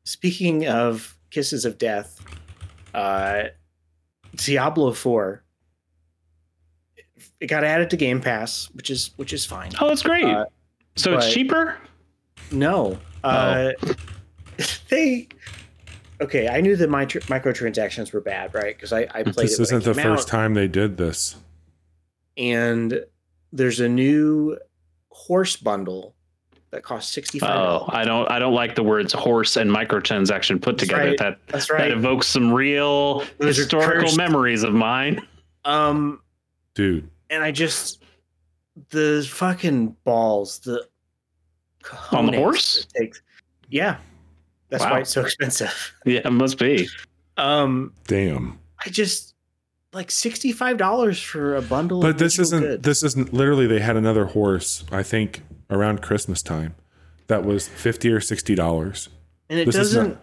speaking of kisses of death, uh, Diablo Four. It got added to Game Pass, which is which is fine. oh that's great Uh, so it's cheaper No. Uh, [laughs] they. Okay, I knew that my tr- microtransactions were bad, right? Because I, I played This it. when isn't it the first out, time they did this. And there's a new horse bundle that costs sixty five. oh i don't i don't like the words horse and microtransaction put That's together right. that That's right. that evokes some real Those historical memories of mine Um, Dude, and I just the fucking balls the On the horse? takes. Yeah, that's Wow. why it's so expensive. [laughs] yeah it must be Um, damn. I just like sixty five dollars for a bundle. But of this isn't goods. this isn't literally they had another horse, I think, around Christmas time. That was fifty or sixty dollars. and it This is doesn't. not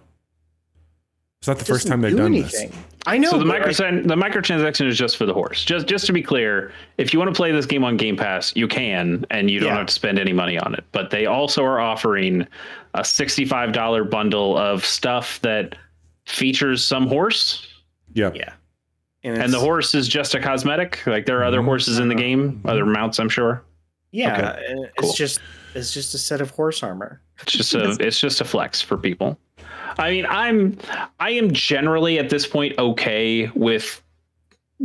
It's not the first time they've do done anything. this. I know. so the but, like, the microtransaction is just for the horse. Just just to be clear, if you want to play this game on Game Pass, you can, and you don't Yeah. have to spend any money on it. But they also are offering a sixty-five dollar bundle of stuff that features some horse, Yeah. yeah, and the horse is just a cosmetic. Like there are other Mhm. horses in the game, other mounts, I'm sure. Yeah, Okay, and cool. it's just it's just a set of horse armor. It's just a [laughs] it's just a flex for people. I mean, I'm I am generally at this point okay with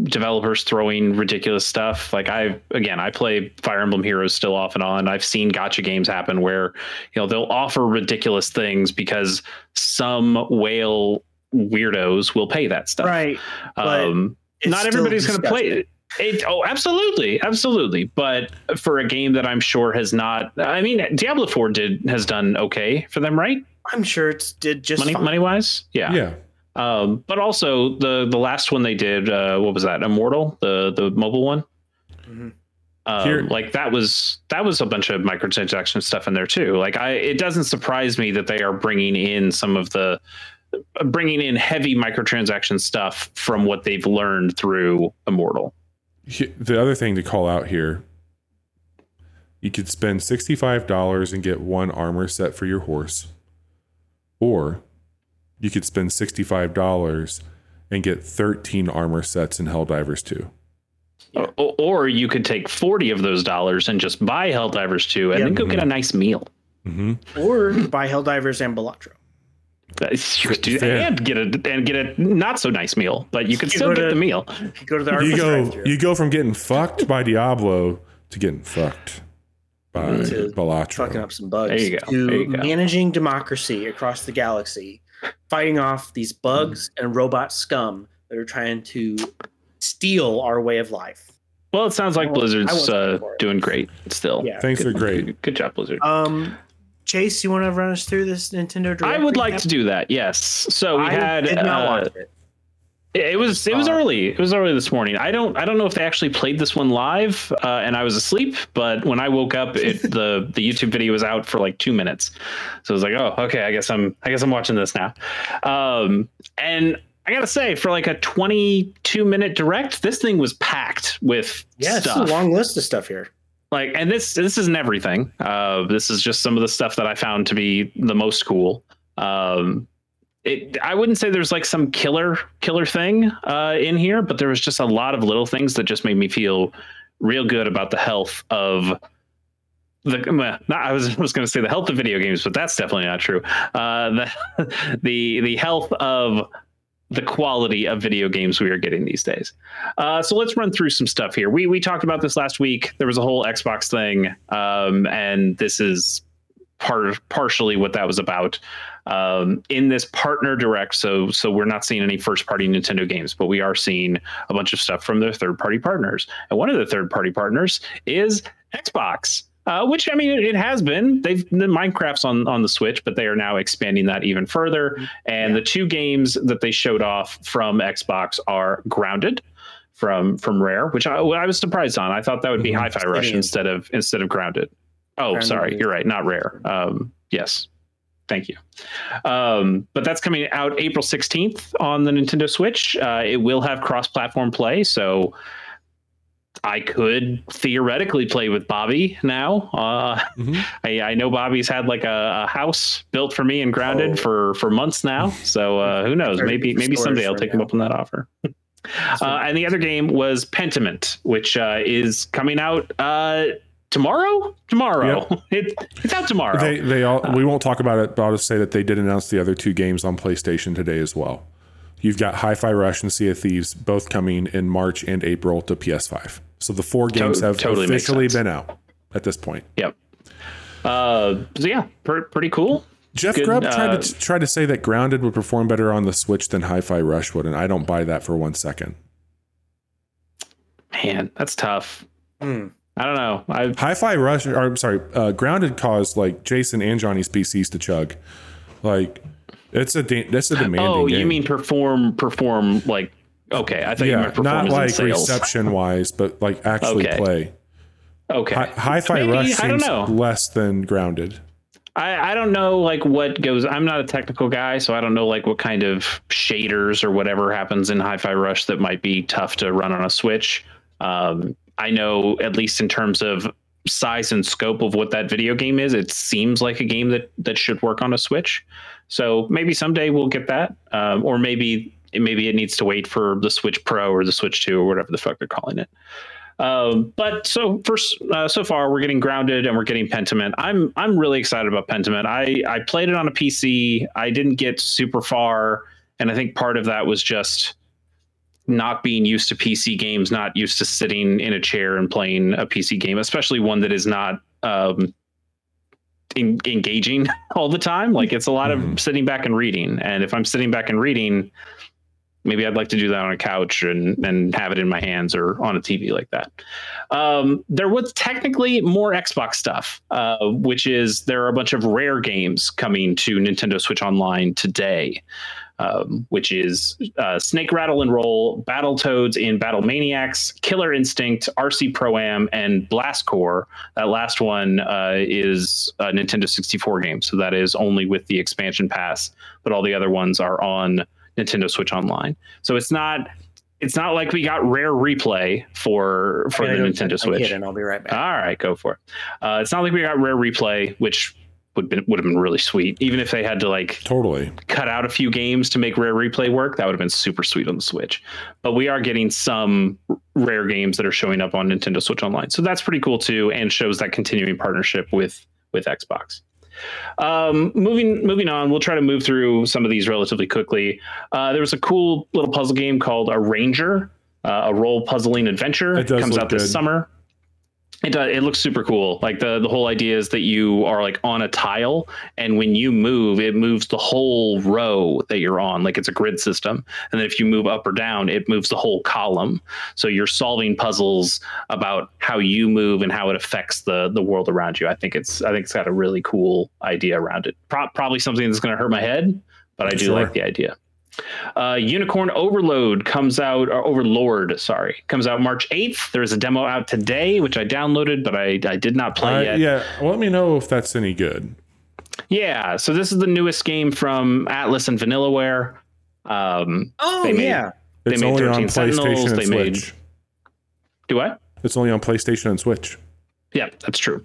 developers throwing ridiculous stuff. Like I again, I play Fire Emblem Heroes still off and on. I've seen gotcha games happen where, you know, they'll offer ridiculous things because some whale weirdos will pay that stuff. Right. Um not everybody's going to play it. It, oh, absolutely, absolutely. But for a game that I'm sure has not, I mean, Diablo Four did has done okay for them, right? I'm sure it's did just money fine. money wise, yeah. Yeah. Um, but also the the last one they did, uh, what was that? Immortal, the the mobile one. Mhm. Um, Here- like that was that was a bunch of microtransaction stuff in there too. Like I, it doesn't surprise me that they are bringing in some of the bringing in heavy microtransaction stuff from what they've learned through Immortal. The other thing to call out here, you could spend $65 and get one armor set for your horse. Or you could spend $65 and get 13 armor sets in Helldivers 2. Yeah. Or, or you could take 40 of those dollars and just buy Helldivers 2 and Yep. then go get a nice meal. hmm or buy Helldivers and Balatro. That's- You could do Fair. and get a and get a not so nice meal, but you could You still get to- the meal. You go to the You go, you go from getting fucked by Diablo to getting fucked by To Balatro. fucking up some bugs. There you go. To There you go. managing democracy across the galaxy, fighting off these bugs Hmm. and robot scum that are trying to steal our way of life. Well, it sounds like I won't- I Blizzard's uh, stand for it. doing great still. Yeah. Things good, are great. Good, good job, Blizzard. Um, Chase, you want to run us through this Nintendo Direct? I would like recap? to do that. Yes. So we I had did not uh, watch it. It was it was Uh, early. It was early this morning. I don't I don't know if they actually played this one live, uh, and I was asleep. But when I woke up, it, [laughs] the the YouTube video was out for like two minutes. So I was like, oh, okay. I guess I'm I guess I'm watching this now. Um, and I gotta say, for like a 22 minute direct, this thing was packed with Yeah, it's a long list of stuff here. like and this this isn't everything uh this is just some of the stuff that i found to be the most cool um it i wouldn't say there's like some killer killer thing uh in here but there was just a lot of little things that just made me feel real good about the health of the [laughs] not, I was [laughs] was going to say the health of video games, but that's definitely not true. Uh, the [laughs] the the health of the quality of video games we are getting these days. Uh, so let's run through some stuff here. We we talked about this last week. There was a whole Xbox thing, um, and this is part partially what that was about. Um, in this partner direct, so so we're not seeing any first party Nintendo games, but we are seeing a bunch of stuff from their third party partners. And one of the third party partners is Xbox. Uh, which I mean, it, has been. They've the Minecraft's on on the Switch, but they are now expanding that even further. And yeah. the two games that they showed off from Xbox are Grounded from from Rare, which I, I was surprised on. I thought that would be mm-hmm. Hi-Fi Rush instead of instead of Grounded. Oh, Grounded sorry, you're right, not Rare. Um, yes, thank you. Um, but that's coming out April 16th on the Nintendo Switch. Uh, it will have cross-platform play, so I could theoretically play with Bobby now. Uh, mm-hmm. [laughs] I, I, know Bobby's had like a, a, house built for me and grounded oh. for for months now. So uh, [laughs] who knows? Maybe maybe someday I'll take him up on that offer. [laughs] Uh, and the other game was Pentiment, which uh, is coming out uh, tomorrow. Tomorrow, yep. [laughs] it, it's out tomorrow. They they all we won't talk about it, but I'll just say that they did announce the other two games on PlayStation today as well. You've got Hi-Fi Rush and Sea of Thieves both coming in March and April to PS5. So the four games to- have totally officially been out at this point. Yep. Uh, so yeah, per- pretty cool. Jeff Good, Grubb tried uh, to try to say that Grounded would perform better on the Switch than Hi-Fi Rush would, and I don't buy that for one second. Man, that's tough. Hmm. I don't know. I Hi-Fi Rush, or I'm sorry, uh, Grounded caused like Jason and Johnny's PCs to chug. Like it's a de- that's a demanding. Oh, you game. mean perform perform like Okay, I think yeah, you meant not like reception wise, but like actually okay. play. Okay. Hi- fi Rush seems less than grounded. I, I don't know like what goes. I'm not a technical guy, so I don't know like what kind of shaders or whatever happens in Hi-Fi Rush that might be tough to run on a Switch. Um, I know at least in terms of size and scope of what that video game is, it seems like a game that that should work on a Switch. So maybe someday we'll get that, um, or maybe maybe it needs to wait for the Switch Pro or the Switch 2 or whatever the fuck they're calling it. Um, but so first, uh, so far we're getting grounded and we're getting Pentiment. I'm I'm really excited about Pentiment. I I played it on a PC. I didn't get super far, and I think part of that was just not being used to PC games, not used to sitting in a chair and playing a PC game, especially one that is not um, in, engaging [laughs] all the time. Like it's a lot mm-hmm. of sitting back and reading, and if I'm sitting back and reading, maybe I'd like to do that on a couch and and have it in my hands or on a TV like that. Um, there was technically more Xbox stuff, uh, which is there are a bunch of rare games coming to Nintendo Switch Online today. Um, which is uh, Snake Rattle and Roll, Battletoads in Battlemaniacs, Killer Instinct, RC Pro Am, and Blast Corps. That last one uh, is a Nintendo 64 game, so that is only with the expansion pass, but all the other ones are on Nintendo Switch Online. So it's not it's not like we got rare replay for for the Nintendo Switch. And I'll be right back. All right, go for it. Uh, it's not like we got rare replay, which would been, would have been really sweet. Even if they had to like totally cut out a few games to make rare replay work, that would have been super sweet on the Switch. But we are getting some rare games that are showing up on Nintendo Switch Online, so that's pretty cool too, and shows that continuing partnership with with Xbox. Um, moving moving on, we'll try to move through some of these relatively quickly. Uh, there was a cool little puzzle game called Arranger, uh, a role puzzling adventure. It comes out this summer. It does. It looks super cool. Like the the whole idea is that you are like on a tile, and when you move, it moves the whole row that you're on. Like it's a grid system, and then if you move up or down, it moves the whole column. So you're solving puzzles about how you move and how it affects the the world around you. I think it's I think it's got a really cool idea around it. Pro- probably something that's going to hurt my head, but I do sure. like the idea. Uh, Unicorn Overload comes out, or Overlord, sorry, comes out March 8th. There's a demo out today, which I downloaded, but I, I did not play uh, yet. Yeah, well, let me know if that's any good. Yeah, so this is the newest game from Atlus and Vanillaware. Um, oh, they made, yeah. They it's made 13 Sentinels. They made. Do what? It's only on PlayStation and Switch. Yeah, that's true.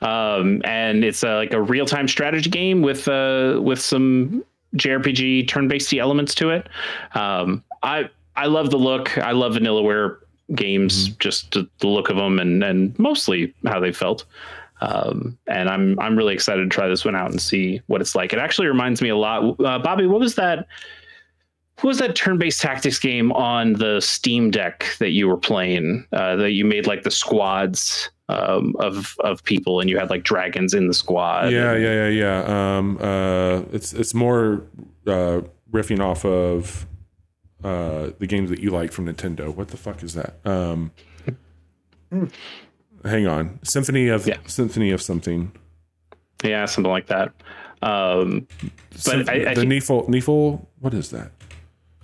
Um, and it's a, like a real time strategy game with uh, with some JRPG turn-based elements to it. Um, I I love the look. I love Vanillaware games, mm-hmm. just the look of them and and mostly how they felt. Um, and I'm I'm really excited to try this one out and see what it's like. It actually reminds me a lot. Uh, Bobby, what was that? What was that turn-based tactics game on the Steam Deck that you were playing? Uh, that you made like the squads um, of of people, and you had like dragons in the squad. Yeah, and- yeah, yeah, yeah. Um, uh, it's it's more uh, riffing off of uh, the games that you like from Nintendo. What the fuck is that? Um, hang on, Symphony of Yeah. Symphony of something. yeah, something like that. Um, Symph- I- I the Neefle Neefle. What is that?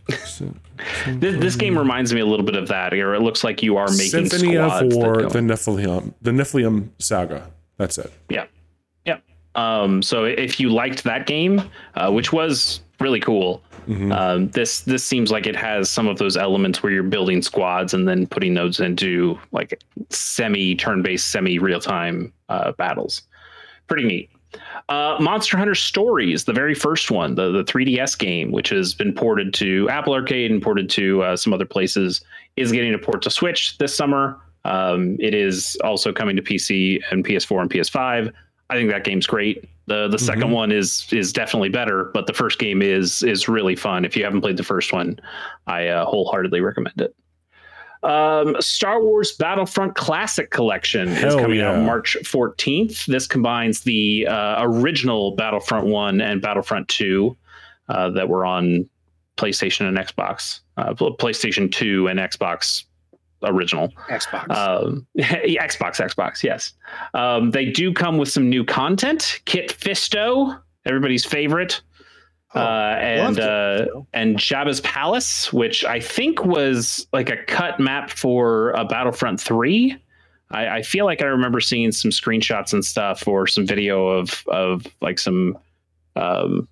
This, this game reminds me a little bit of that, or it looks like you are making Symphony squads of War, the Nephilim, the Nephilim saga. That's it. Yeah. Yeah. Um, so if you liked that game, uh, which was really cool, Mhm. um, this this seems like it has some of those elements where you're building squads and then putting those into like semi turn-based, semi real-time uh, battles. Pretty neat. Uh, Monster Hunter Stories, the very first one, the, the 3DS game, which has been ported to Apple Arcade and ported to uh, some other places, is getting a port to Switch this summer. Um, it is also coming to PC and PS4 and PS5. I think that game's great. the The second one is is definitely better, but the first game is is really fun. If you haven't played the first one, I uh, wholeheartedly recommend it. Um, Star Wars Battlefront Classic Collection is Hell coming out yeah. March 14th. This combines the uh, original Battlefront 1 and Battlefront 2 uh, that were on PlayStation and Xbox, uh, PlayStation 2 and Xbox original. Xbox. Um, [laughs] Xbox, Xbox, yes. Um, they do come with some new content. Kit Fisto, everybody's favorite, Oh, uh, and uh, and Jabba's Palace, which I think was like a cut map for a Battlefront Three. I, I feel like I remember seeing some screenshots and stuff or some video of of like some um,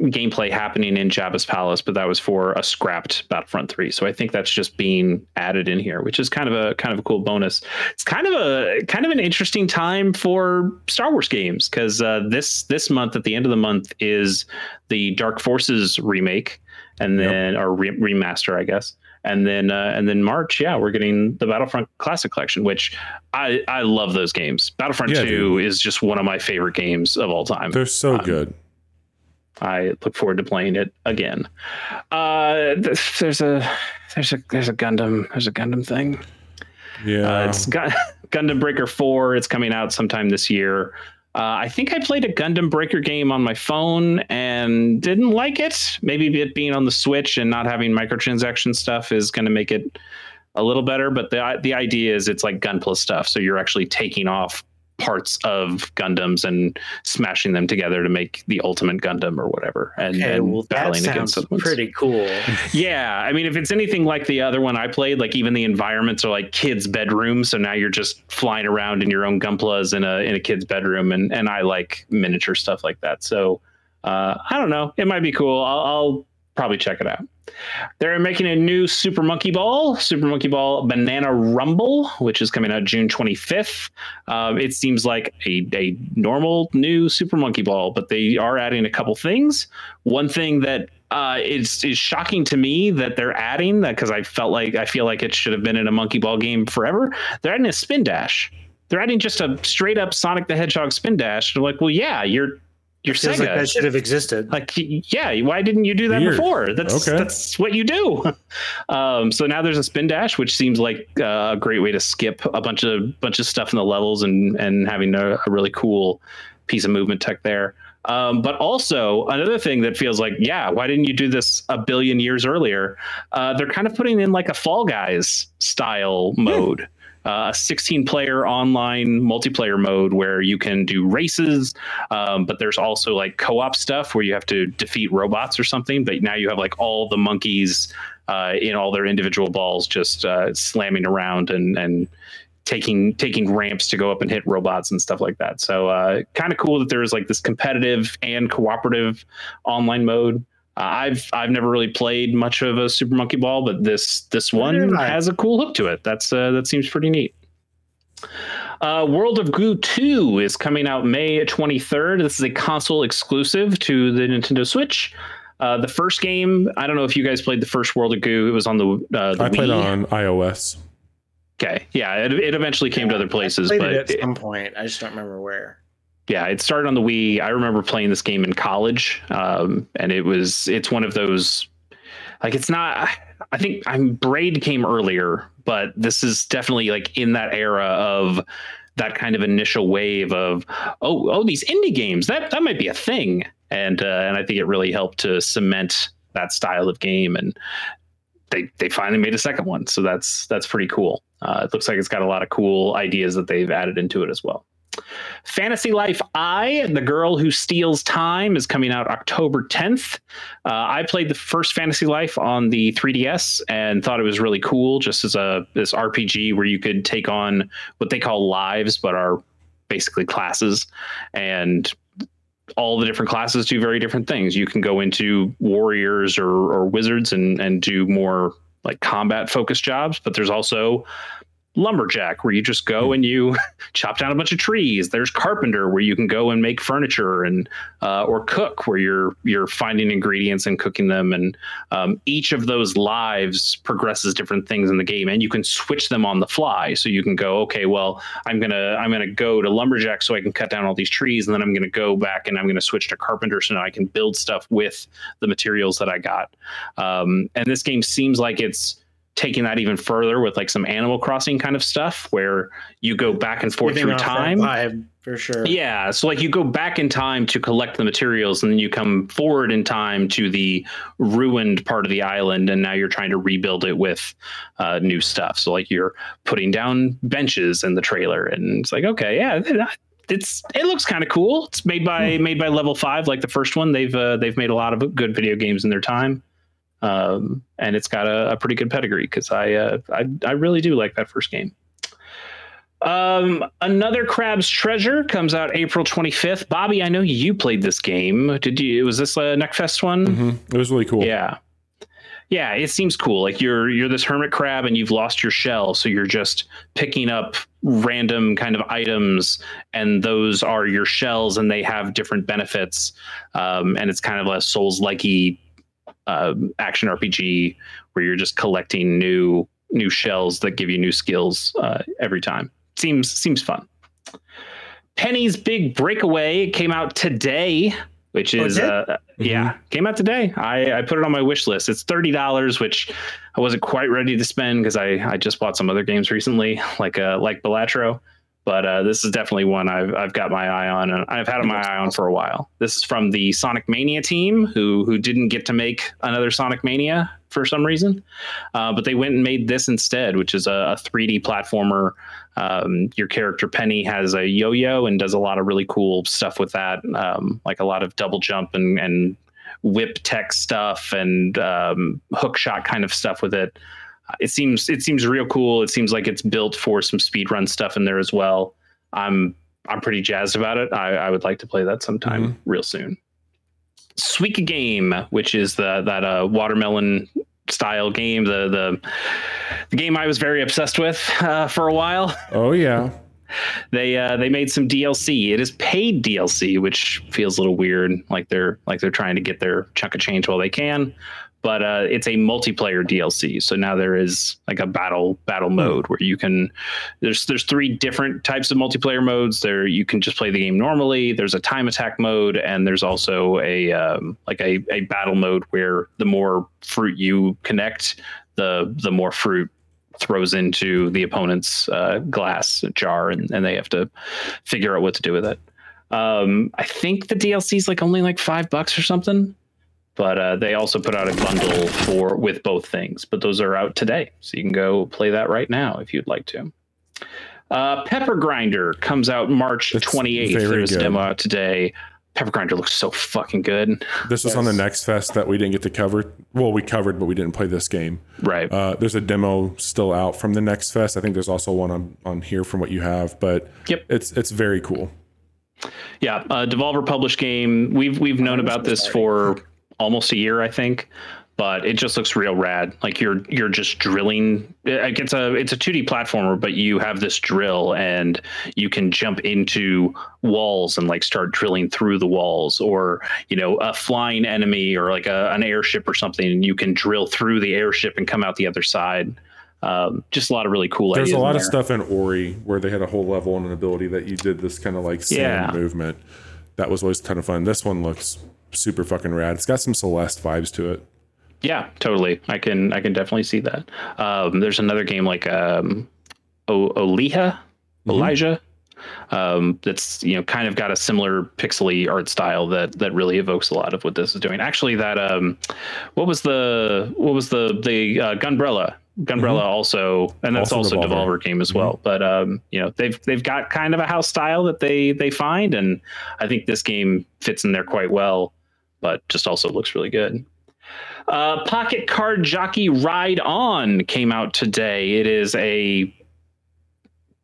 gameplay happening in Jabba's Palace, but that was for a scrapped Battlefront 3. So I think that's just being added in here, which is kind of a kind of a cool bonus. It's kind of a kind of an interesting time for Star Wars games because uh, this this month at the end of the month is the Dark Forces remake, and Yep. then or re- remaster, I guess. And then uh, and then March, yeah, we're getting the Battlefront Classic Collection, which I I love those games. Battlefront Yeah, 2 is just one of my favorite games of all time. They're so Um, good. I look forward to playing it again. Uh, there's a there's a there's a Gundam there's a Gundam thing. Yeah. Uh, it's Gun- [laughs] Gundam Breaker Four. It's coming out sometime this year. Uh, I think I played a Gundam Breaker game on my phone and didn't like it. Maybe it being on the Switch and not having microtransaction stuff is going to make it a little better. But the the idea is it's like Gunpla stuff, so you're actually taking off parts of Gundams and smashing them together to make the ultimate Gundam or whatever, and, okay, and well, that battling sounds against ones. pretty cool. [laughs] Yeah, I mean, if it's anything like the other one I played, like even the environments are like kids' bedrooms, so now you're just flying around in your own Gunplas in a in a kid's bedroom, and and I like miniature stuff like that. So uh, I don't know, it might be cool. I'll, I'll probably check it out. They're making a new Super Monkey Ball, Super Monkey Ball Banana Rumble, which is coming out June 25th. Um, it seems like a, a normal new Super Monkey Ball, but they are adding a couple things. One thing that uh, is is shocking to me that they're adding that because I felt like I feel like it should have been in a Monkey Ball game forever. They're adding a spin dash. They're adding just a straight up Sonic the Hedgehog spin dash. They're like, well, yeah, you're you're Feels Sega. like that should have existed. Like, yeah, why didn't you do that Weird. before? That's Okay. that's what you do. [laughs] um, so now there's a spin dash, which seems like uh, a great way to skip a bunch of bunch of stuff in the levels and and having a, a really cool piece of movement tech there. Um, but also another thing that feels like, yeah, why didn't you do this a billion years earlier? Uh, they're kind of putting in like a Fall Guys style mode a 16 player online multiplayer mode where you can do races um, but there's also like co-op stuff where you have to defeat robots or something but now you have like all the monkeys uh, in all their individual balls just uh, slamming around and and taking taking ramps to go up and hit robots and stuff like that. So uh, kind of cool that there's like this competitive and cooperative online mode uh, I've I've never really played much of a Super Monkey Ball, but this this one has a cool hook to it. That's uh, that seems pretty neat. Uh, World of Goo 2 is coming out May 23rd. This is a console exclusive to the Nintendo Switch. Uh, the first game, I don't know if you guys played the first World of Goo. It was on the, uh, the I Wii. played on iOS. Okay, yeah, it, it eventually came to other places, I but it at it- some point. I just don't remember where. Yeah, it started on the Wii. I remember playing this game in college, um, and it was it's one of those like it's not. I think I'm Braid came earlier, but this is definitely like in that era of that kind of initial wave of oh oh these indie games that that might be a thing, and uh, and I think it really helped to cement that style of game and. They, they finally made a second one, so that's that's pretty cool. Uh, it looks like it's got a lot of cool ideas that they've added into it as well. Fantasy Life I, and The Girl Who Steals Time, is coming out October 10th. Uh, I played the first Fantasy Life on the 3DS and thought it was really cool, just as a this RPG where you could take on what they call lives, but are basically classes, and all the different classes do very different things. You can go into warriors or, or wizards and and do more like combat focused jobs, but there's also lumberjack where you just go and you [laughs] chop down a bunch of trees. There's carpenter where you can go and make furniture and uh, or cook where you're you're finding ingredients and cooking them. And um, each of those lives progresses different things in the game, and you can switch them on the fly. So you can go, okay, well, I'm gonna I'm gonna go to lumberjack so I can cut down all these trees, and then I'm gonna go back and I'm gonna switch to carpenter so now I can build stuff with the materials that I got. Um, and this game seems like it's taking that even further with like some Animal Crossing kind of stuff where you go back and forth Living through time. vibe, for sure. Yeah, so like you go back in time to collect the materials, and then you come forward in time to the ruined part of the island, and now you're trying to rebuild it with uh, new stuff. So like you're putting down benches in the trailer, and it's like okay, yeah, it's it looks kind of cool. It's made by made by Level Five, like the first one. They've uh, they've made a lot of good video games in their time. Um, and it's got a, a pretty good pedigree because I, uh, I I really do like that first game. Um, another Crab's Treasure comes out April 25th. Bobby, I know you played this game. Did you? Was this a Next Fest one? hmm It was really cool. Yeah. Yeah, it seems cool. Like you're you're this hermit crab and you've lost your shell, so you're just picking up random kind of items, and those are your shells, and they have different benefits. Um, and it's kind of a Souls likey uh, action RPG where you're just collecting new new shells that give you new skills uh, every time. Seems seems fun. Penny's Big Breakaway came out today, which Oh, it is did? uh, yeah, came out today. I, I put it on my wish list. It's thirty dollars, which I wasn't quite ready to spend because I, I just bought some other games recently, like uh like Balatro. But uh, this is definitely one I've I've got my eye on, and I've had my eye on for a while. This is from the Sonic Mania team, who who didn't get to make another Sonic Mania for some reason, uh, but they went and made this instead, which is a, a 3D platformer. Um, your character Penny has a yo-yo and does a lot of really cool stuff with that, um, like a lot of double jump and and whip tech stuff and um, hook shot kind of stuff with it. It seems it seems real cool. It seems like it's built for some speed run stuff in there as well. I'm I'm pretty jazzed about it. I, I would like to play that sometime real soon. Suika game, which is the that uh, watermelon style game, the the the game I was very obsessed with uh, for a while [laughs] Oh yeah. they uh, they made some DLC. It is paid DLC, which feels a little weird, like they're like they're trying to get their chunk of change while they can. But uh, it's a multiplayer DLC, so now there is like a battle battle mode where you can. There's there's three different types of multiplayer modes. There you can just play the game normally. There's a time attack mode, and there's also a um, like a, a battle mode where the more fruit you connect, the the more fruit throws into the opponent's uh, glass jar and, and they have to figure out what to do with it. Um, I think the DLC is like only like five bucks or something, but uh, they also put out a bundle for with both things. But those are out today, so you can go play that right now if you'd like to. Uh, Pepper Grinder comes out March It's 28th. very There's a demo out today. Pepper Grinder looks so fucking good. This was on the next fest that we didn't get to cover. Well, we covered, but we didn't play this game. Right. Uh, there's a demo still out from the next fest. I think there's also one on, on here from what you have, but Yep. it's it's very cool. Yeah, uh, Devolver published game. We've we've known about this for [laughs] almost a year, I think, but it just looks real rad. Like you're you're just drilling. Like it's a it's a 2D platformer, but you have this drill and you can jump into walls and like start drilling through the walls, or you know a flying enemy or like a, an airship or something, and you can drill through the airship and come out the other side. Um, just a lot of really cool. There's a lot in of stuff in Ori where they had a whole level and an ability that you did this kind of like sand Yeah. movement. That was always a ton of fun. This one looks super fucking rad. It's got some Celeste vibes to it. Yeah, totally. I can I can definitely see that. Um, there's another game like um, o- Oliha, Elijah. Um, that's you know kind of got a similar pixely art style that that really evokes a lot of what this is doing. Actually, that um, what was the what was the the uh, Gunbrella? Gunbrella also, and that's Also also, Devolver. Devolver game as well. But um, you know they've they've got kind of a house style that they they find, and I think this game fits in there quite well. But just also looks really good. Uh, Pocket Card Jockey Ride On came out today. It is a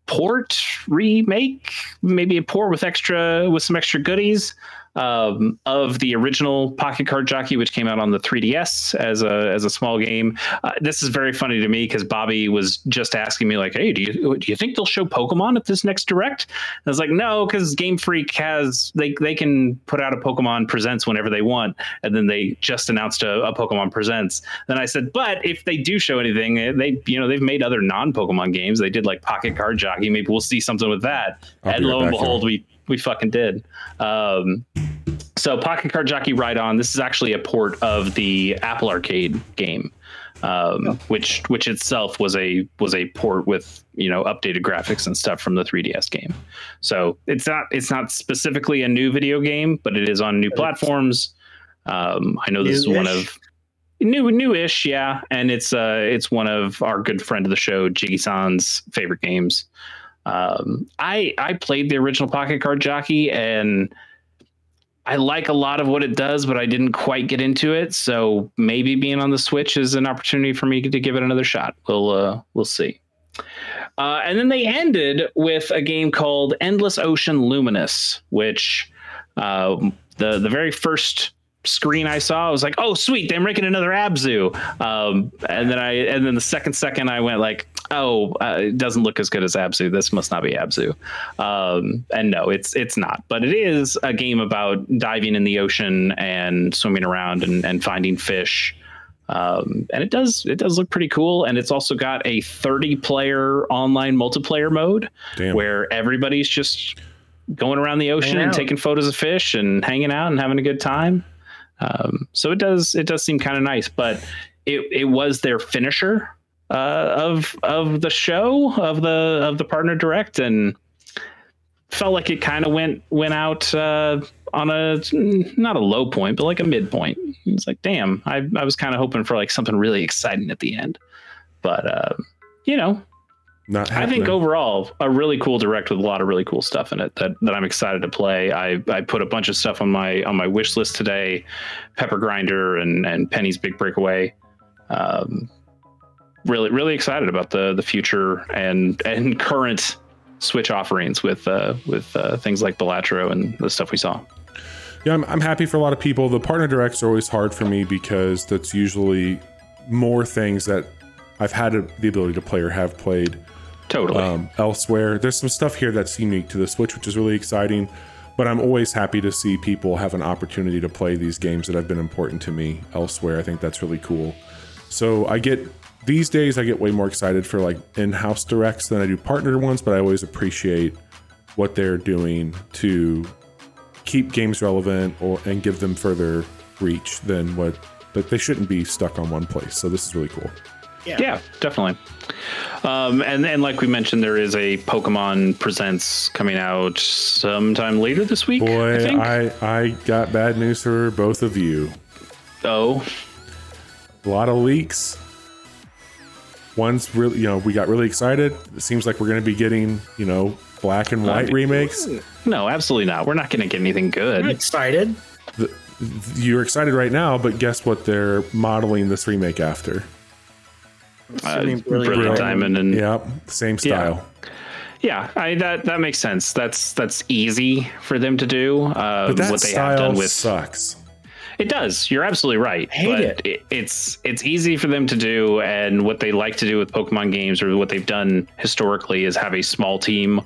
port remake, maybe a port with extra with some extra goodies um, of the original Pocket Card Jockey, which came out on the 3DS as a as a small game. Uh, this is very funny to me because Bobby was just asking me like, "Hey, do you do you think they'll show Pokemon at this next direct?" I was like, "No, because Game Freak has they they can put out a Pokemon Presents whenever they want, and then they just announced a, a Pokemon Presents." Then I said, "But if they do show anything, eh, they you know they've made other non Pokemon games. They did like Pocket Card Jockey. Maybe we'll see something with that." I'll and be lo right and behold, here. we we fucking did. Um, so Pocket Card Jockey Ride On. This is actually a port of the Apple Arcade game, um, which which itself was a was a port with you know updated graphics and stuff from the 3DS game. So it's not it's not specifically a new video game, but it is on new platforms. Um, I know this is one of new newish, yeah, and it's uh it's one of our good friend of the show, Jiggy San's favorite games. Um, I I played the original Pocket Card Jockey and I like a lot of what it does, but I didn't quite get into it. So maybe being on the Switch is an opportunity for me to give it another shot. We'll uh, we'll see. Uh, and then they ended with a game called Endless Ocean Luminous, which uh, the the very first screen I saw, I was like, "Oh, sweet! They're making another Abzu." Um, and then I and then the second second I went like, "Oh, uh, it doesn't look as good as Abzu. This must not be Abzu." Um, and no, it's it's not. But it is a game about diving in the ocean and swimming around and, and finding fish. Um, and it does it does look pretty cool. And it's also got a 30 player online multiplayer mode Damn. where everybody's just going around the ocean and taking photos of fish and hanging out and having a good time. Um, so it does it does seem kind of nice, but it, it was their finisher uh, of of the show of the of the partner direct and felt like it kind of went went out uh, on a not a low point but like a midpoint. It's like damn, I I was kind of hoping for like something really exciting at the end, but uh, you know Not I think overall a really cool direct with a lot of really cool stuff in it that, that I'm excited to play. I, I put a bunch of stuff on my on my wish list today, Pepper Grinder and and Penny's Big Breakaway. Um, really really excited about the the future and and [laughs] current Switch offerings with uh, with uh, things like Balatro and the stuff we saw. Yeah, I'm, I'm happy for a lot of people. The partner directs are always hard for me because that's usually more things that I've had a, the ability to play or have played Totally. um, elsewhere. There's some stuff here that's unique to the Switch, which is really exciting. But I'm always happy to see people have an opportunity to play these games that have been important to me elsewhere. I think that's really cool. So I get these days I get way more excited for like in-house directs than I do partner ones, but I always appreciate what they're doing to keep games relevant or and give them further reach than what but they shouldn't be stuck on one place. So this is really cool. Yeah, definitely. Um, and and like we mentioned, there is a Pokemon Presents coming out sometime later this week. I Boy, think. I, I got bad news for both of you. oh, A lot of leaks. One's really, you know, we got really excited. It seems like we're going to be getting, you know, black and white mean- remakes. no, absolutely not. We're not going to get anything I'm good. excited. You're excited right now, but guess what they're modeling this remake after? Uh, Assuming Brilliant, Brilliant Diamond and Yep, same style. yeah, I, that that makes sense. That's that's easy for them to do. Uh, But that what they have style done with sucks. It does. You're absolutely right. I hate but it. it. It's it's easy for them to do, and what they like to do with Pokemon games, or what they've done historically, is have a small team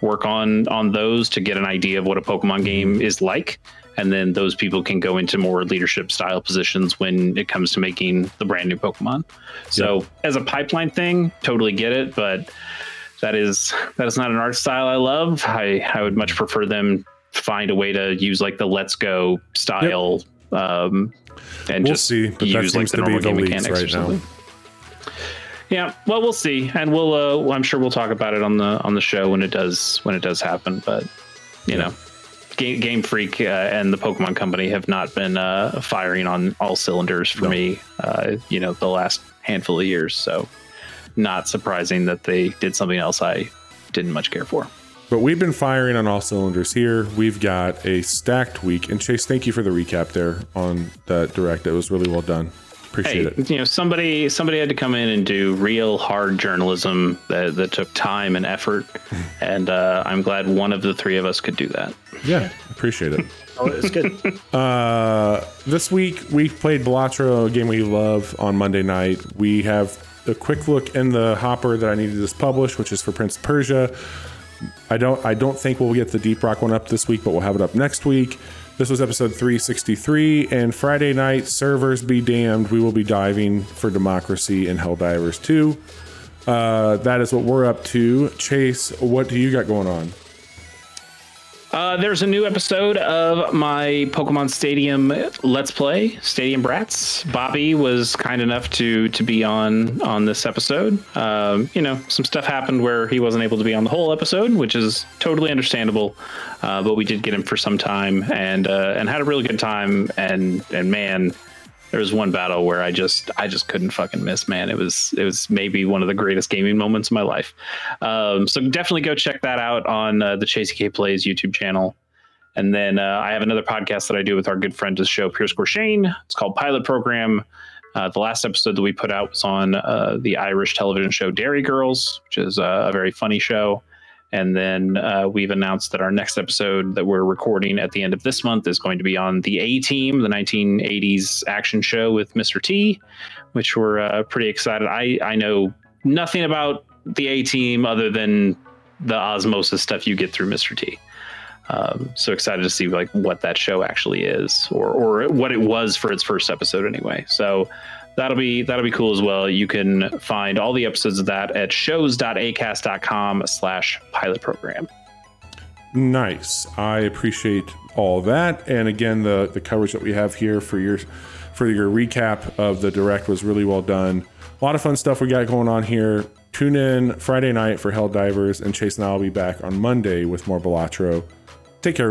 work on on those to get an idea of what a Pokemon game is like, and then those people can go into more leadership style positions when it comes to making the brand new Pokemon. So as a pipeline thing, totally get it, but that is that is not an art style I love. I I would much prefer them find a way to use like the Let's Go style, um, and We'll just see, but that use like the to be normal the game mechanics or right now. Yeah, well, we'll see, and we'll. Uh, I'm sure we'll talk about it on the on the show when it does when it does happen. But you know, Game, Game Freak uh, and the Pokemon Company have not been uh, firing on all cylinders for No. me. Uh, you know, the last handful of years, so not surprising that they did something else I didn't much care for. But we've been firing on all cylinders here. We've got a stacked week. And Chase, thank you for the recap there on that direct. It was really well done. Appreciate hey, it. you know, somebody somebody had to come in and do real hard journalism that, that took time and effort, [laughs] and uh, I'm glad one of the three of us could do that. Yeah, appreciate it. [laughs] Oh, it's good. [laughs] Uh, this week we played Balatro, a game we love, on Monday night. We have a quick look in the hopper that I needed to publish, which is for Prince Persia. I don't I don't think we'll get the Deep Rock one up this week, but we'll have it up next week. This was episode 363, and Friday night, servers be damned, we will be diving for democracy in Helldivers 2. Uh, that is what we're up to. Chase, what do you got going on? Uh, there's a new episode of my Pokemon Stadium Let's Play, Stadium Brats. Bobby was kind enough to to be on on this episode. Um, you know, some stuff happened where he wasn't able to be on the whole episode, which is totally understandable. Uh, but we did get him for some time and uh, and had a really good time. And and man, there was one battle where I just I just couldn't fucking miss, man. It was it was maybe one of the greatest gaming moments of my life. Um, so definitely go check that out on uh, the Chasey K Plays YouTube channel. And then uh, I have another podcast that I do with our good friend the show, Pierce Gorshane. It's called Pilot Program. Uh, the last episode that we put out was on uh, the Irish television show Derry Girls, which is uh, a very funny show. And then uh, we've announced that our next episode that we're recording at the end of this month is going to be on the A Team, the 1980s action show with Mr. T, which we're uh, pretty excited. I, I know nothing about the A Team other than the osmosis stuff you get through Mr. T. Um, so excited to see like what that show actually is, or or what it was for its first episode anyway. So that'll be that'll be cool as well. You can find all the episodes of that at shows.acast.com slash pilot program. Nice. I appreciate all that. And again, the the coverage that we have here for your for your recap of the direct was really well done. A lot of fun stuff we got going on here. Tune in Friday night for Hell Divers, and Chase and I will be back on Monday with more Balatro. Take care.